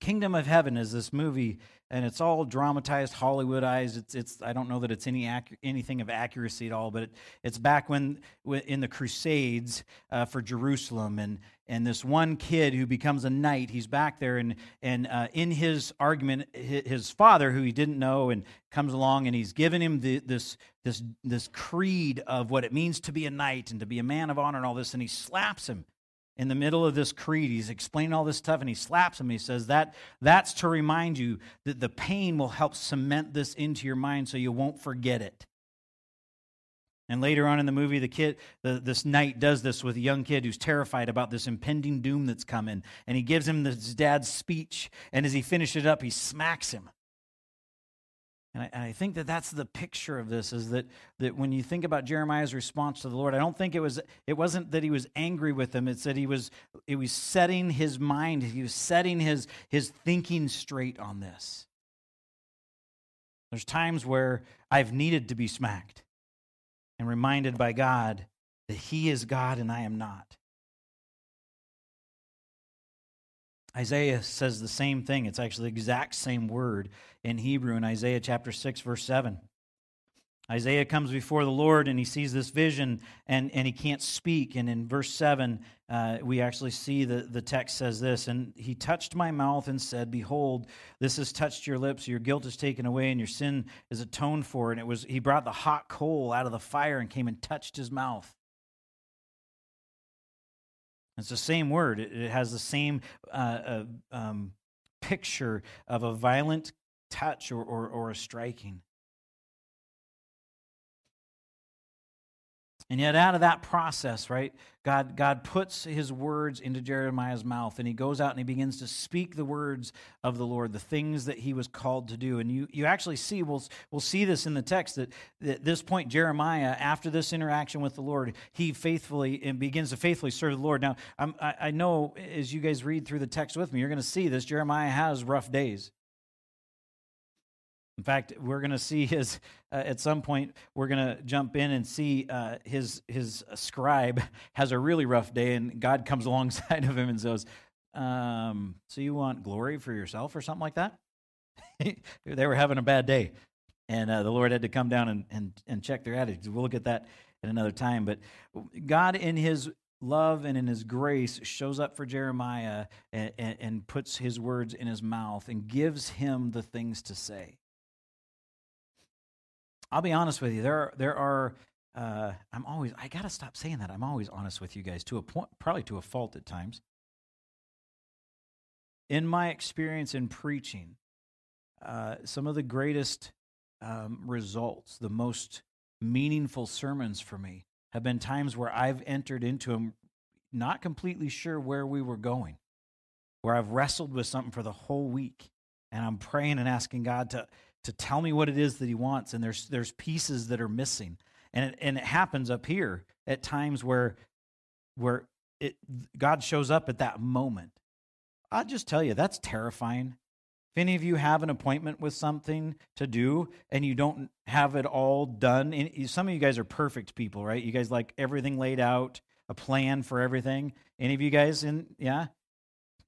Kingdom of Heaven is this movie and it's all dramatized, Hollywoodized. It's, it's I don't know that it's any anything of accuracy at all, but it, it's back when in the Crusades uh, for Jerusalem, and and this one kid who becomes a knight, he's back there, and and uh, in his argument, his father, who he didn't know, and comes along, and he's given him the, this this this creed of what it means to be a knight and to be a man of honor and all this, and he slaps him in the middle of this creed. He's explaining all this stuff and he slaps him. He says, that, That's to remind you that the pain will help cement this into your mind so you won't forget it. And later on in the movie, the kid, the, this knight does this with a young kid who's terrified about this impending doom that's coming. And he gives him his dad's speech. And as he finishes it up, he smacks him. And I, and I, think that that's the picture of this is that, that when you think about Jeremiah's response to the Lord, I don't think it was it wasn't that he was angry with them. It's that he was it was setting his mind, he was setting his his thinking straight on this. There's times where I've needed to be smacked and reminded by God that He is God and I am not. Isaiah says the same thing. It's actually the exact same word in Hebrew in Isaiah chapter 6, verse 7. Isaiah comes before the Lord and he sees this vision and, and he can't speak. And in verse 7, uh, we actually see the, the text says this And he touched my mouth and said, Behold, this has touched your lips. Your guilt is taken away and your sin is atoned for. And it was he brought the hot coal out of the fire and came and touched his mouth. It's the same word. It, has the same uh, uh, um, picture of a violent touch or, or, or a striking. And yet, out of that process, right, God, God puts his words into Jeremiah's mouth, and he goes out and he begins to speak the words of the Lord, the things that he was called to do. And you, you actually see, we'll, we'll see this in the text, that, at this point, Jeremiah, after this interaction with the Lord, he faithfully and begins to faithfully serve the Lord. Now, I'm, I, I know as you guys read through the text with me, you're going to see this. Jeremiah has rough days. In fact, we're going to see his, uh, at some point, we're going to jump in and see uh, his, his scribe has a really rough day, and God comes alongside of him and says, um, So you want glory for yourself or something like that? they were having a bad day, and uh, the Lord had to come down and, and, and check their attitudes. We'll look at that at another time. But God, in his love and in his grace shows up for Jeremiah and, and, and, puts his words in his mouth and gives him the things to say. I'll be honest with you. There are, there are uh, I'm always, I got to stop saying that. I'm always honest with you guys to a point, probably to a fault at times. In my experience in preaching, uh, some of the greatest um, results, the most meaningful sermons for me have been times where I've entered into them not completely sure where we were going, where I've wrestled with something for the whole week and I'm praying and asking God to to tell me what it is that he wants and there's there's pieces that are missing. And it, and it happens up here at times where where it God shows up at that moment. I'll just tell you that's terrifying. If any of you have an appointment with something to do and you don't have it all done some of you guys are perfect people right? You guys like everything laid out a plan for everything. Any of you guys in yeah?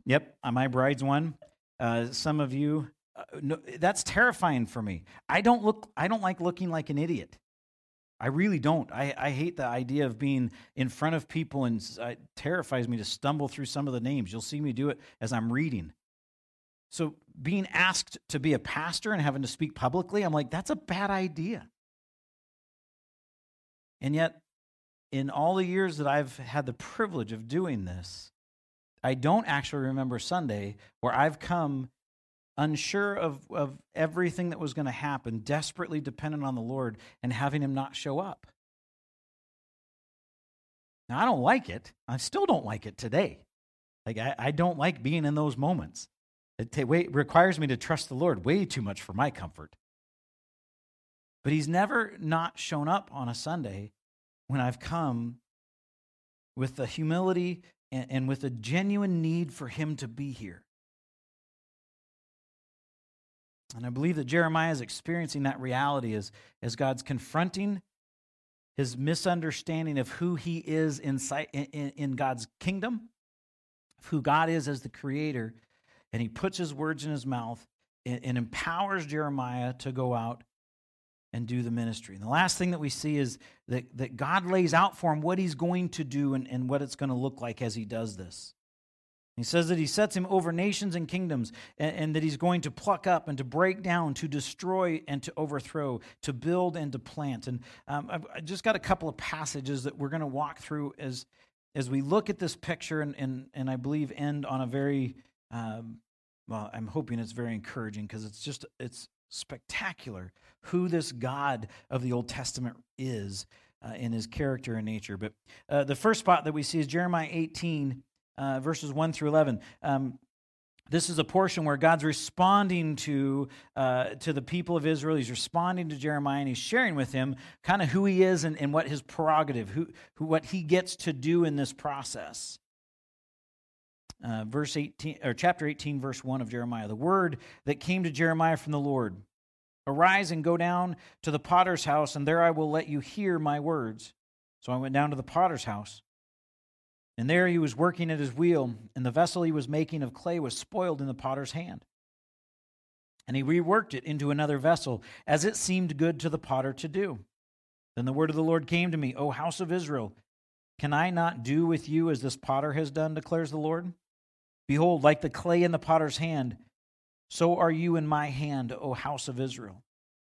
Yep my bride's one. Uh, some of you Uh, no, that's terrifying for me. I don't look. I don't like looking like an idiot. I really don't. I, I hate the idea of being in front of people, and it terrifies me to stumble through some of the names. You'll see me do it as I'm reading. So, being asked to be a pastor and having to speak publicly, I'm like, that's a bad idea. And yet, in all the years that I've had the privilege of doing this, I don't actually remember Sunday where I've come unsure of, of everything that was going to happen, desperately dependent on the Lord, and having Him not show up. Now, I don't like it. I still don't like it today. Like, I, I don't like being in those moments. It ta- way, requires me to trust the Lord way too much for my comfort. But He's never not shown up on a Sunday when I've come with the humility and, and with a genuine need for Him to be here. And I believe that Jeremiah is experiencing that reality as, as God's confronting his misunderstanding of who he is inside, in, in God's kingdom, of who God is as the creator. And he puts his words in his mouth and, and empowers Jeremiah to go out and do the ministry. And the last thing that we see is that, that God lays out for him what he's going to do and, and what it's going to look like as he does this. He says that he sets him over nations and kingdoms, and, and, that he's going to pluck up and to break down, to destroy and to overthrow, to build and to plant. And um, I've, I just got a couple of passages that we're going to walk through as as we look at this picture, and and, and I believe end on a very um, well. I'm hoping it's very encouraging because it's just it's spectacular who this God of the Old Testament is uh, in his character and nature. But uh, the first spot that we see is Jeremiah 18 uh, verses 1 through 11. Um, this is a portion where God's responding to uh, to the people of Israel. He's responding to Jeremiah, and he's sharing with him kind of who he is and, and what his prerogative, who, who what he gets to do in this process. Uh, verse 18 or chapter 18, verse 1 of Jeremiah. The word that came to Jeremiah from the Lord: Arise and go down to the potter's house, and there I will let you hear my words. So I went down to the potter's house. And there he was working at his wheel, and the vessel he was making of clay was spoiled in the potter's hand. And he reworked it into another vessel, as it seemed good to the potter to do. Then the word of the Lord came to me, O house of Israel, can I not do with you as this potter has done, declares the Lord? Behold, like the clay in the potter's hand, so are you in my hand, O house of Israel.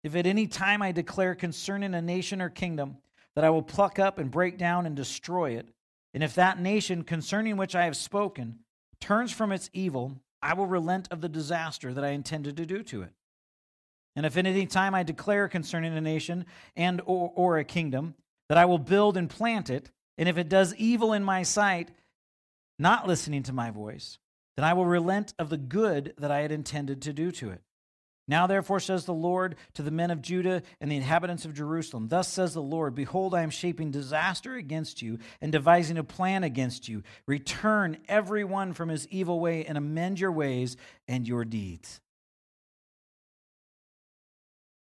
If at any time I declare concerning a nation or kingdom that I will pluck up and break down and destroy it, and if that nation concerning which I have spoken turns from its evil, I will relent of the disaster that I intended to do to it. And if at any time I declare concerning a nation and or, or a kingdom that I will build and plant it, and if it does evil in my sight, not listening to my voice, then I will relent of the good that I had intended to do to it. Now, therefore, says the Lord to the men of Judah and the inhabitants of Jerusalem Thus says the Lord Behold, I am shaping disaster against you and devising a plan against you. Return every one from his evil way and amend your ways and your deeds.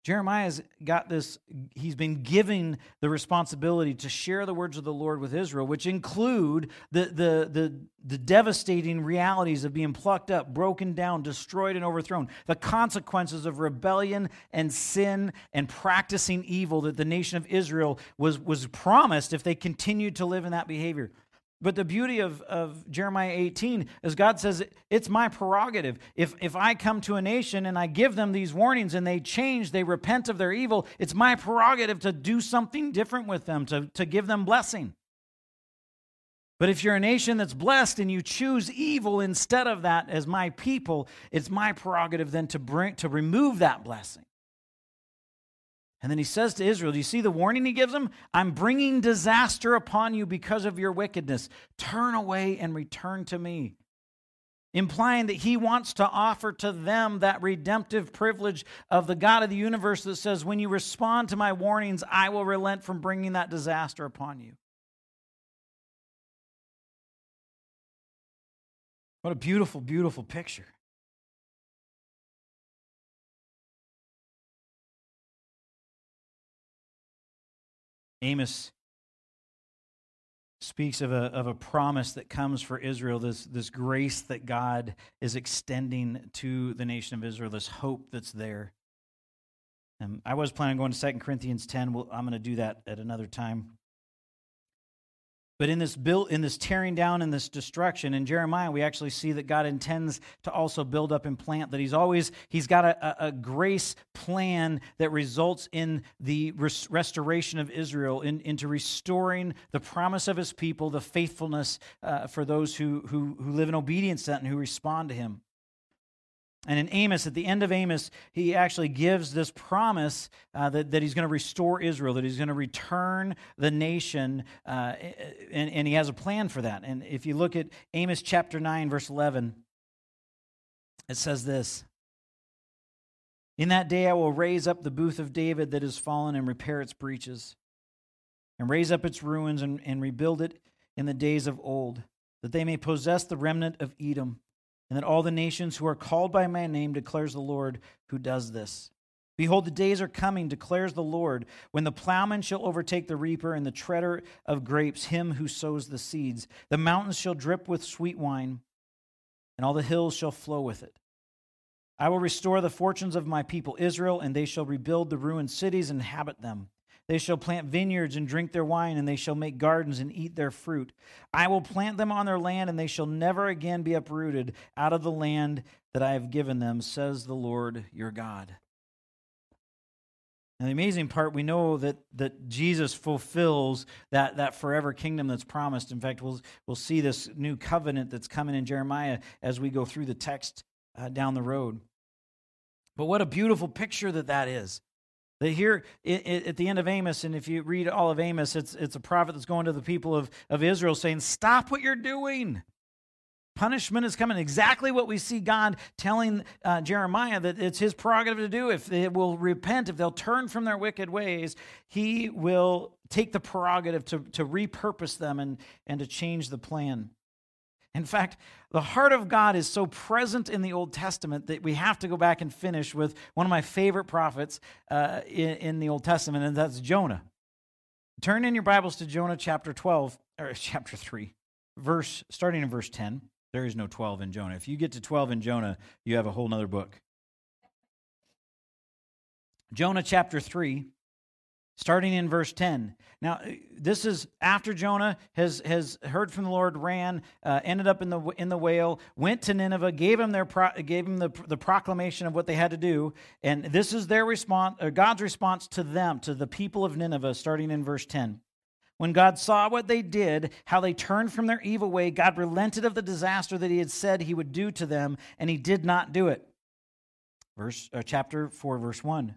Jeremiah's got this, he's been given the responsibility to share the words of the Lord with Israel, which include the, the, the, the, devastating realities of being plucked up, broken down, destroyed, and overthrown, the consequences of rebellion and sin and practicing evil that the nation of Israel was, was promised if they continued to live in that behavior. But the beauty of, of Jeremiah 18 is God says, it's my prerogative. If, if I come to a nation and I give them these warnings and they change, they repent of their evil, it's my prerogative to do something different with them, to, to give them blessing. But if you're a nation that's blessed and you choose evil instead of that as my people, it's my prerogative then to, bring, to remove that blessing. And then he says to Israel, Do you see the warning he gives them? I'm bringing disaster upon you because of your wickedness. Turn away and return to me. Implying that he wants to offer to them that redemptive privilege of the God of the universe that says, When you respond to my warnings, I will relent from bringing that disaster upon you. What a beautiful, beautiful picture. Amos speaks of a, of a promise that comes for Israel, this, this grace that God is extending to the nation of Israel, this hope that's there. Um, I was planning on going to 2 Corinthians 10. We'll, I'm going to do that at another time. But in this build, in this tearing down and this destruction, in Jeremiah, we actually see that God intends to also build up and plant. That He's always He's got a, a grace plan that results in the res- restoration of Israel, in, into restoring the promise of His people, the faithfulness uh, for those who, who who live in obedience to that and who respond to Him. And in Amos, at the end of Amos, he actually gives this promise uh, that, that he's going to restore Israel, that he's going to return the nation, uh, and, and he has a plan for that. And if you look at Amos chapter 9, verse 11, it says this In that day I will raise up the booth of David that is fallen and repair its breaches, and raise up its ruins and, and rebuild it in the days of old, that they may possess the remnant of Edom, and that all the nations who are called by my name declares the Lord who does this. Behold, the days are coming, declares the Lord, when the plowman shall overtake the reaper and the treader of grapes, him who sows the seeds. The mountains shall drip with sweet wine, and all the hills shall flow with it. I will restore the fortunes of my people Israel, and they shall rebuild the ruined cities and inhabit them. They shall plant vineyards and drink their wine, and they shall make gardens and eat their fruit. I will plant them on their land, and they shall never again be uprooted out of the land that I have given them, says the Lord your God. And the amazing part, we know that, that Jesus fulfills that, that forever kingdom that's promised. In fact, we'll, we'll see this new covenant that's coming in Jeremiah as we go through the text uh, down the road. But what a beautiful picture that that is. That here at the end of Amos, and if you read all of Amos, it's, it's a prophet that's going to the people of, of Israel saying, Stop what you're doing. Punishment is coming. Exactly what we see God telling uh, Jeremiah that it's his prerogative to do. If they will repent, if they'll turn from their wicked ways, he will take the prerogative to, to repurpose them and, and to change the plan. In fact, the heart of God is so present in the Old Testament that we have to go back and finish with one of my favorite prophets uh, in, in the Old Testament, and that's Jonah. Turn in your Bibles to Jonah chapter 12, or chapter 3, verse, starting in verse 10. There is no 12 in Jonah. If you get to 12 in Jonah, you have a whole other book. Jonah chapter 3, starting in verse 10. Now, this is after Jonah has, has heard from the Lord, ran, uh, ended up in the, in the whale, went to Nineveh, gave him, their pro, gave him the, the proclamation of what they had to do. And this is their response, or God's response to them, to the people of Nineveh, starting in verse 10. When God saw what they did, how they turned from their evil way, God relented of the disaster that he had said he would do to them, and he did not do it. Verse uh, chapter 4 verse 1.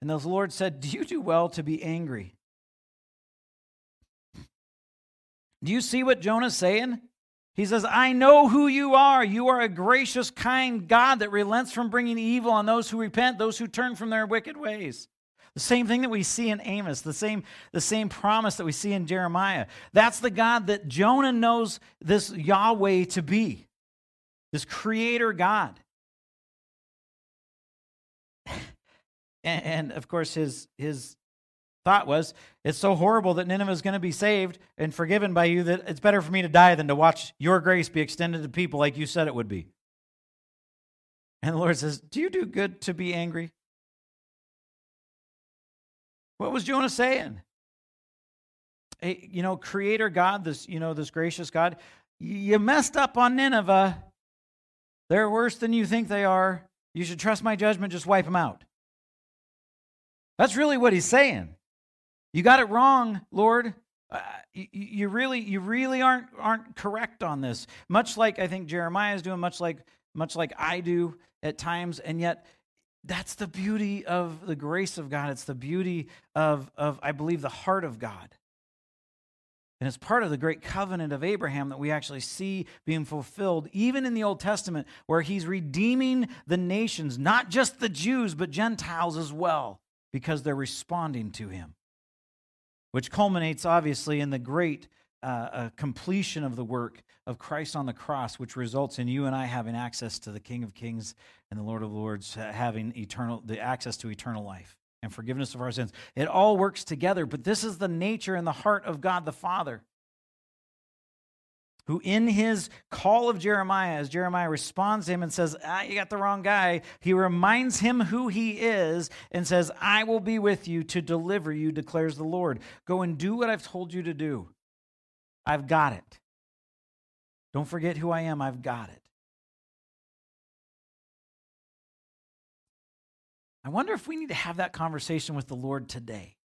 And the Lord said, Do you do well to be angry? Do you see what Jonah's saying? He says, I know who you are. You are a gracious, kind God that relents from bringing evil on those who repent, those who turn from their wicked ways. The same thing that we see in Amos, the same, the same promise that we see in Jeremiah. That's the God that Jonah knows this Yahweh to be, this creator God. And, and of course, his, his thought was it's so horrible that Nineveh is going to be saved and forgiven by you that it's better for me to die than to watch your grace be extended to people like you said it would be. And the Lord says, Do you do good to be angry? What was Jonah saying? Hey, you know, creator God, this, you know, this gracious God, you messed up on Nineveh. They're worse than you think they are. You should trust my judgment, just wipe them out. That's really what he's saying. You got it wrong, Lord. Uh, you, you, really, you really aren't aren't correct on this. Much like I think Jeremiah is doing, much like much like I do at times, and yet that's the beauty of the grace of God. It's the beauty of, of, I believe, the heart of God. And it's part of the great covenant of Abraham that we actually see being fulfilled, even in the Old Testament, where he's redeeming the nations, not just the Jews, but Gentiles as well, because they're responding to him. Which culminates, obviously, in the great uh, uh, completion of the work of Christ on the cross, which results in you and I having access to the King of Kings and the Lord of Lords, having eternal the access to eternal life and forgiveness of our sins. It all works together, but this is the nature and the heart of God the Father. Who, in his call of Jeremiah, as Jeremiah responds to him and says, Ah, you got the wrong guy, he reminds him who he is and says, I will be with you to deliver you, declares the Lord. Go and do what I've told you to do. I've got it. Don't forget who I am. I've got it. I wonder if we need to have that conversation with the Lord today.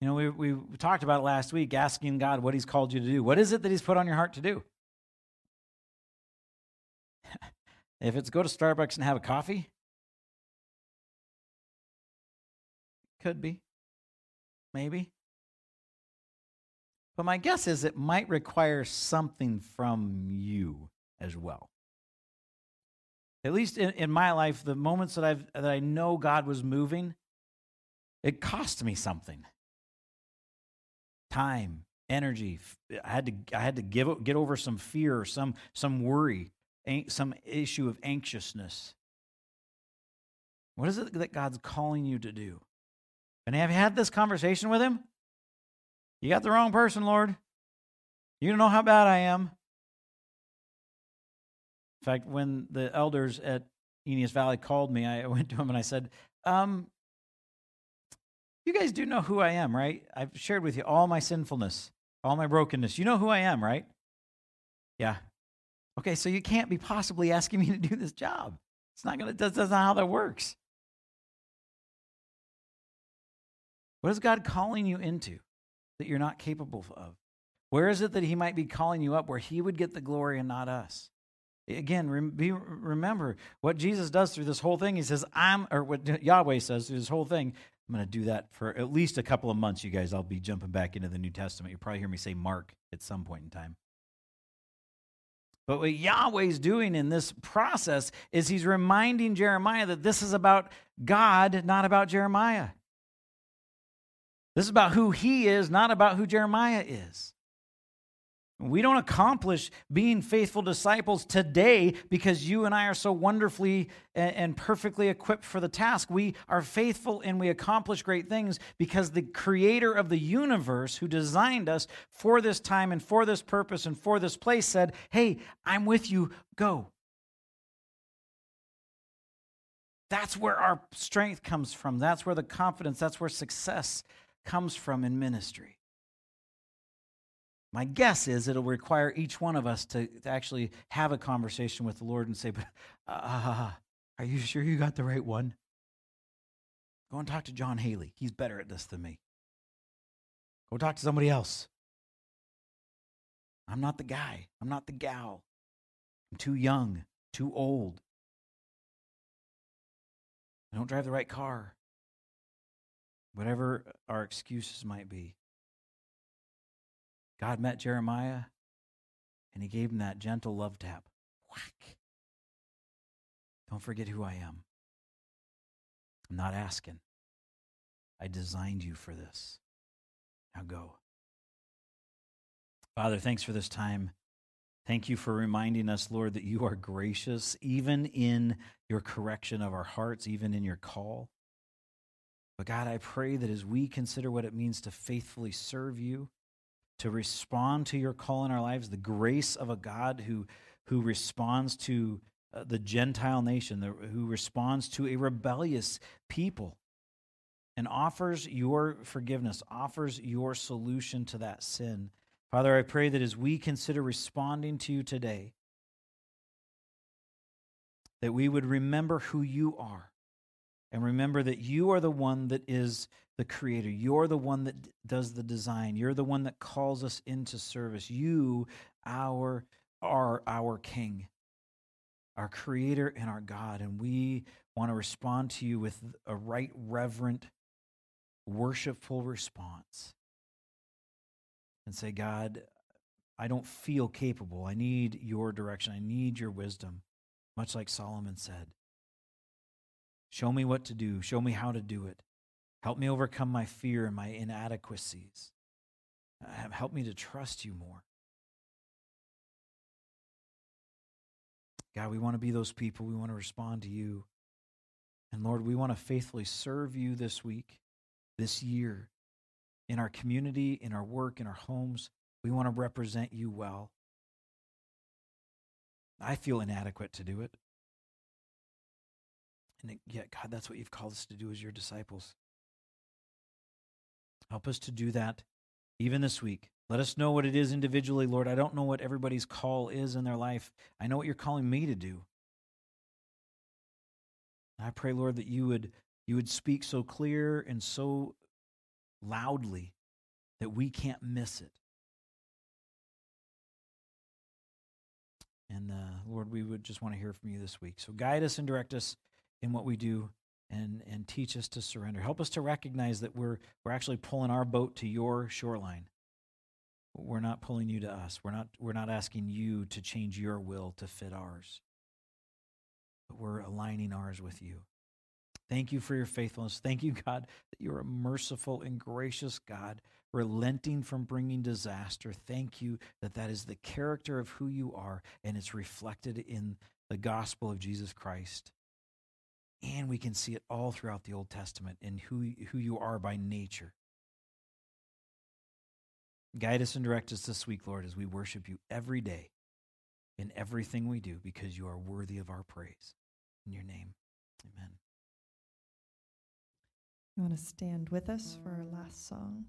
You know, we, we talked about it last week, asking God what He's called you to do. What is it that He's put on your heart to do? if it's go to Starbucks and have a coffee, could be, maybe. But my guess is it might require something from you as well. At least in, in my life, the moments that I've that I know God was moving, it cost me something. Time, energy. I had to I had to give get over some fear, some some worry, some issue of anxiousness. What is it that God's calling you to do? And have you had this conversation with him? You got the wrong person, Lord. You don't know how bad I am. In fact, when the elders at Aeneas Valley called me, I went to him and I said, um, You guys do know who I am, right? I've shared with you all my sinfulness, all my brokenness. You know who I am, right? Yeah. Okay, so you can't be possibly asking me to do this job. It's not gonna that's, that's not how that works. What is God calling you into that you're not capable of? Where is it that He might be calling you up where He would get the glory and not us? Again, be, remember what Jesus does through this whole thing. He says, I'm, or what Yahweh says through this whole thing. I'm going to do that for at least a couple of months, you guys. I'll be jumping back into the New Testament. You'll probably hear me say Mark at some point in time. But what Yahweh's doing in this process is he's reminding Jeremiah that this is about God, not about Jeremiah. This is about who he is, not about who Jeremiah is. We don't accomplish being faithful disciples today because you and I are so wonderfully and perfectly equipped for the task. We are faithful and we accomplish great things because the creator of the universe, who designed us for this time and for this purpose and for this place, said, Hey, I'm with you, go. That's where our strength comes from. That's where the confidence, that's where success comes from in ministry. My guess is it'll require each one of us to, to actually have a conversation with the Lord and say, uh, uh, uh, uh, Are you sure you got the right one? Go and talk to John Haley. He's better at this than me. Go talk to somebody else. I'm not the guy. I'm not the gal. I'm too young, too old. I don't drive the right car. Whatever our excuses might be. God met Jeremiah and he gave him that gentle love tap. Whack. Don't forget who I am. I'm not asking. I designed you for this. Now go. Father, thanks for this time. Thank you for reminding us, Lord, that you are gracious, even in your correction of our hearts, even in your call. But God, I pray that as we consider what it means to faithfully serve you, to respond to your call in our lives, the grace of a God who, who responds to uh, the Gentile nation, the, who responds to a rebellious people and offers your forgiveness, offers your solution to that sin. Father, I pray that as we consider responding to you today, that we would remember who you are and remember that you are the one that is the creator. You're the one that does the design. You're the one that calls us into service. You our are our king, our creator and our God, and we want to respond to you with a right reverent worshipful response. And say, God, I don't feel capable. I need your direction. I need your wisdom, much like Solomon said. Show me what to do. Show me how to do it. Help me overcome my fear and my inadequacies. Help me to trust you more. God, we want to be those people. We want to respond to you. And Lord, we want to faithfully serve you this week, this year, in our community, in our work, in our homes. We want to represent you well. I feel inadequate to do it. And yet, God, that's what you've called us to do as your disciples. Help us to do that even this week. Let us know what it is individually, Lord. I don't know what everybody's call is in their life. I know what you're calling me to do. I pray, Lord, that you would you would speak so clear and so loudly that we can't miss it. And uh, Lord, we would just want to hear from you this week. So guide us and direct us in what we do and, and teach us to surrender. Help us to recognize that we're, we're actually pulling our boat to your shoreline. We're not pulling you to us. We're not, we're not asking you to change your will to fit ours, but we're aligning ours with you. Thank you for your faithfulness. Thank you, God, that you're a merciful and gracious God, relenting from bringing disaster. Thank you that that is the character of who you are, and it's reflected in the gospel of Jesus Christ. And we can see it all throughout the Old Testament in who, who you are by nature. Guide us and direct us this week, Lord, as we worship you every day in everything we do because you are worthy of our praise. In your name, amen. You want to stand with us for our last song?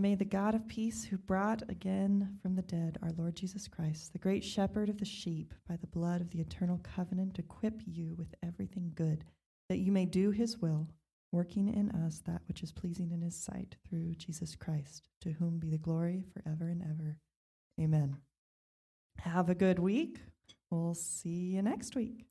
May the God of peace, who brought again from the dead our Lord Jesus Christ, the great shepherd of the sheep, by the blood of the eternal covenant, equip you with everything good, that you may do his will, working in us that which is pleasing in his sight through Jesus Christ, to whom be the glory forever and ever. Amen. Have a good week. We'll see you next week.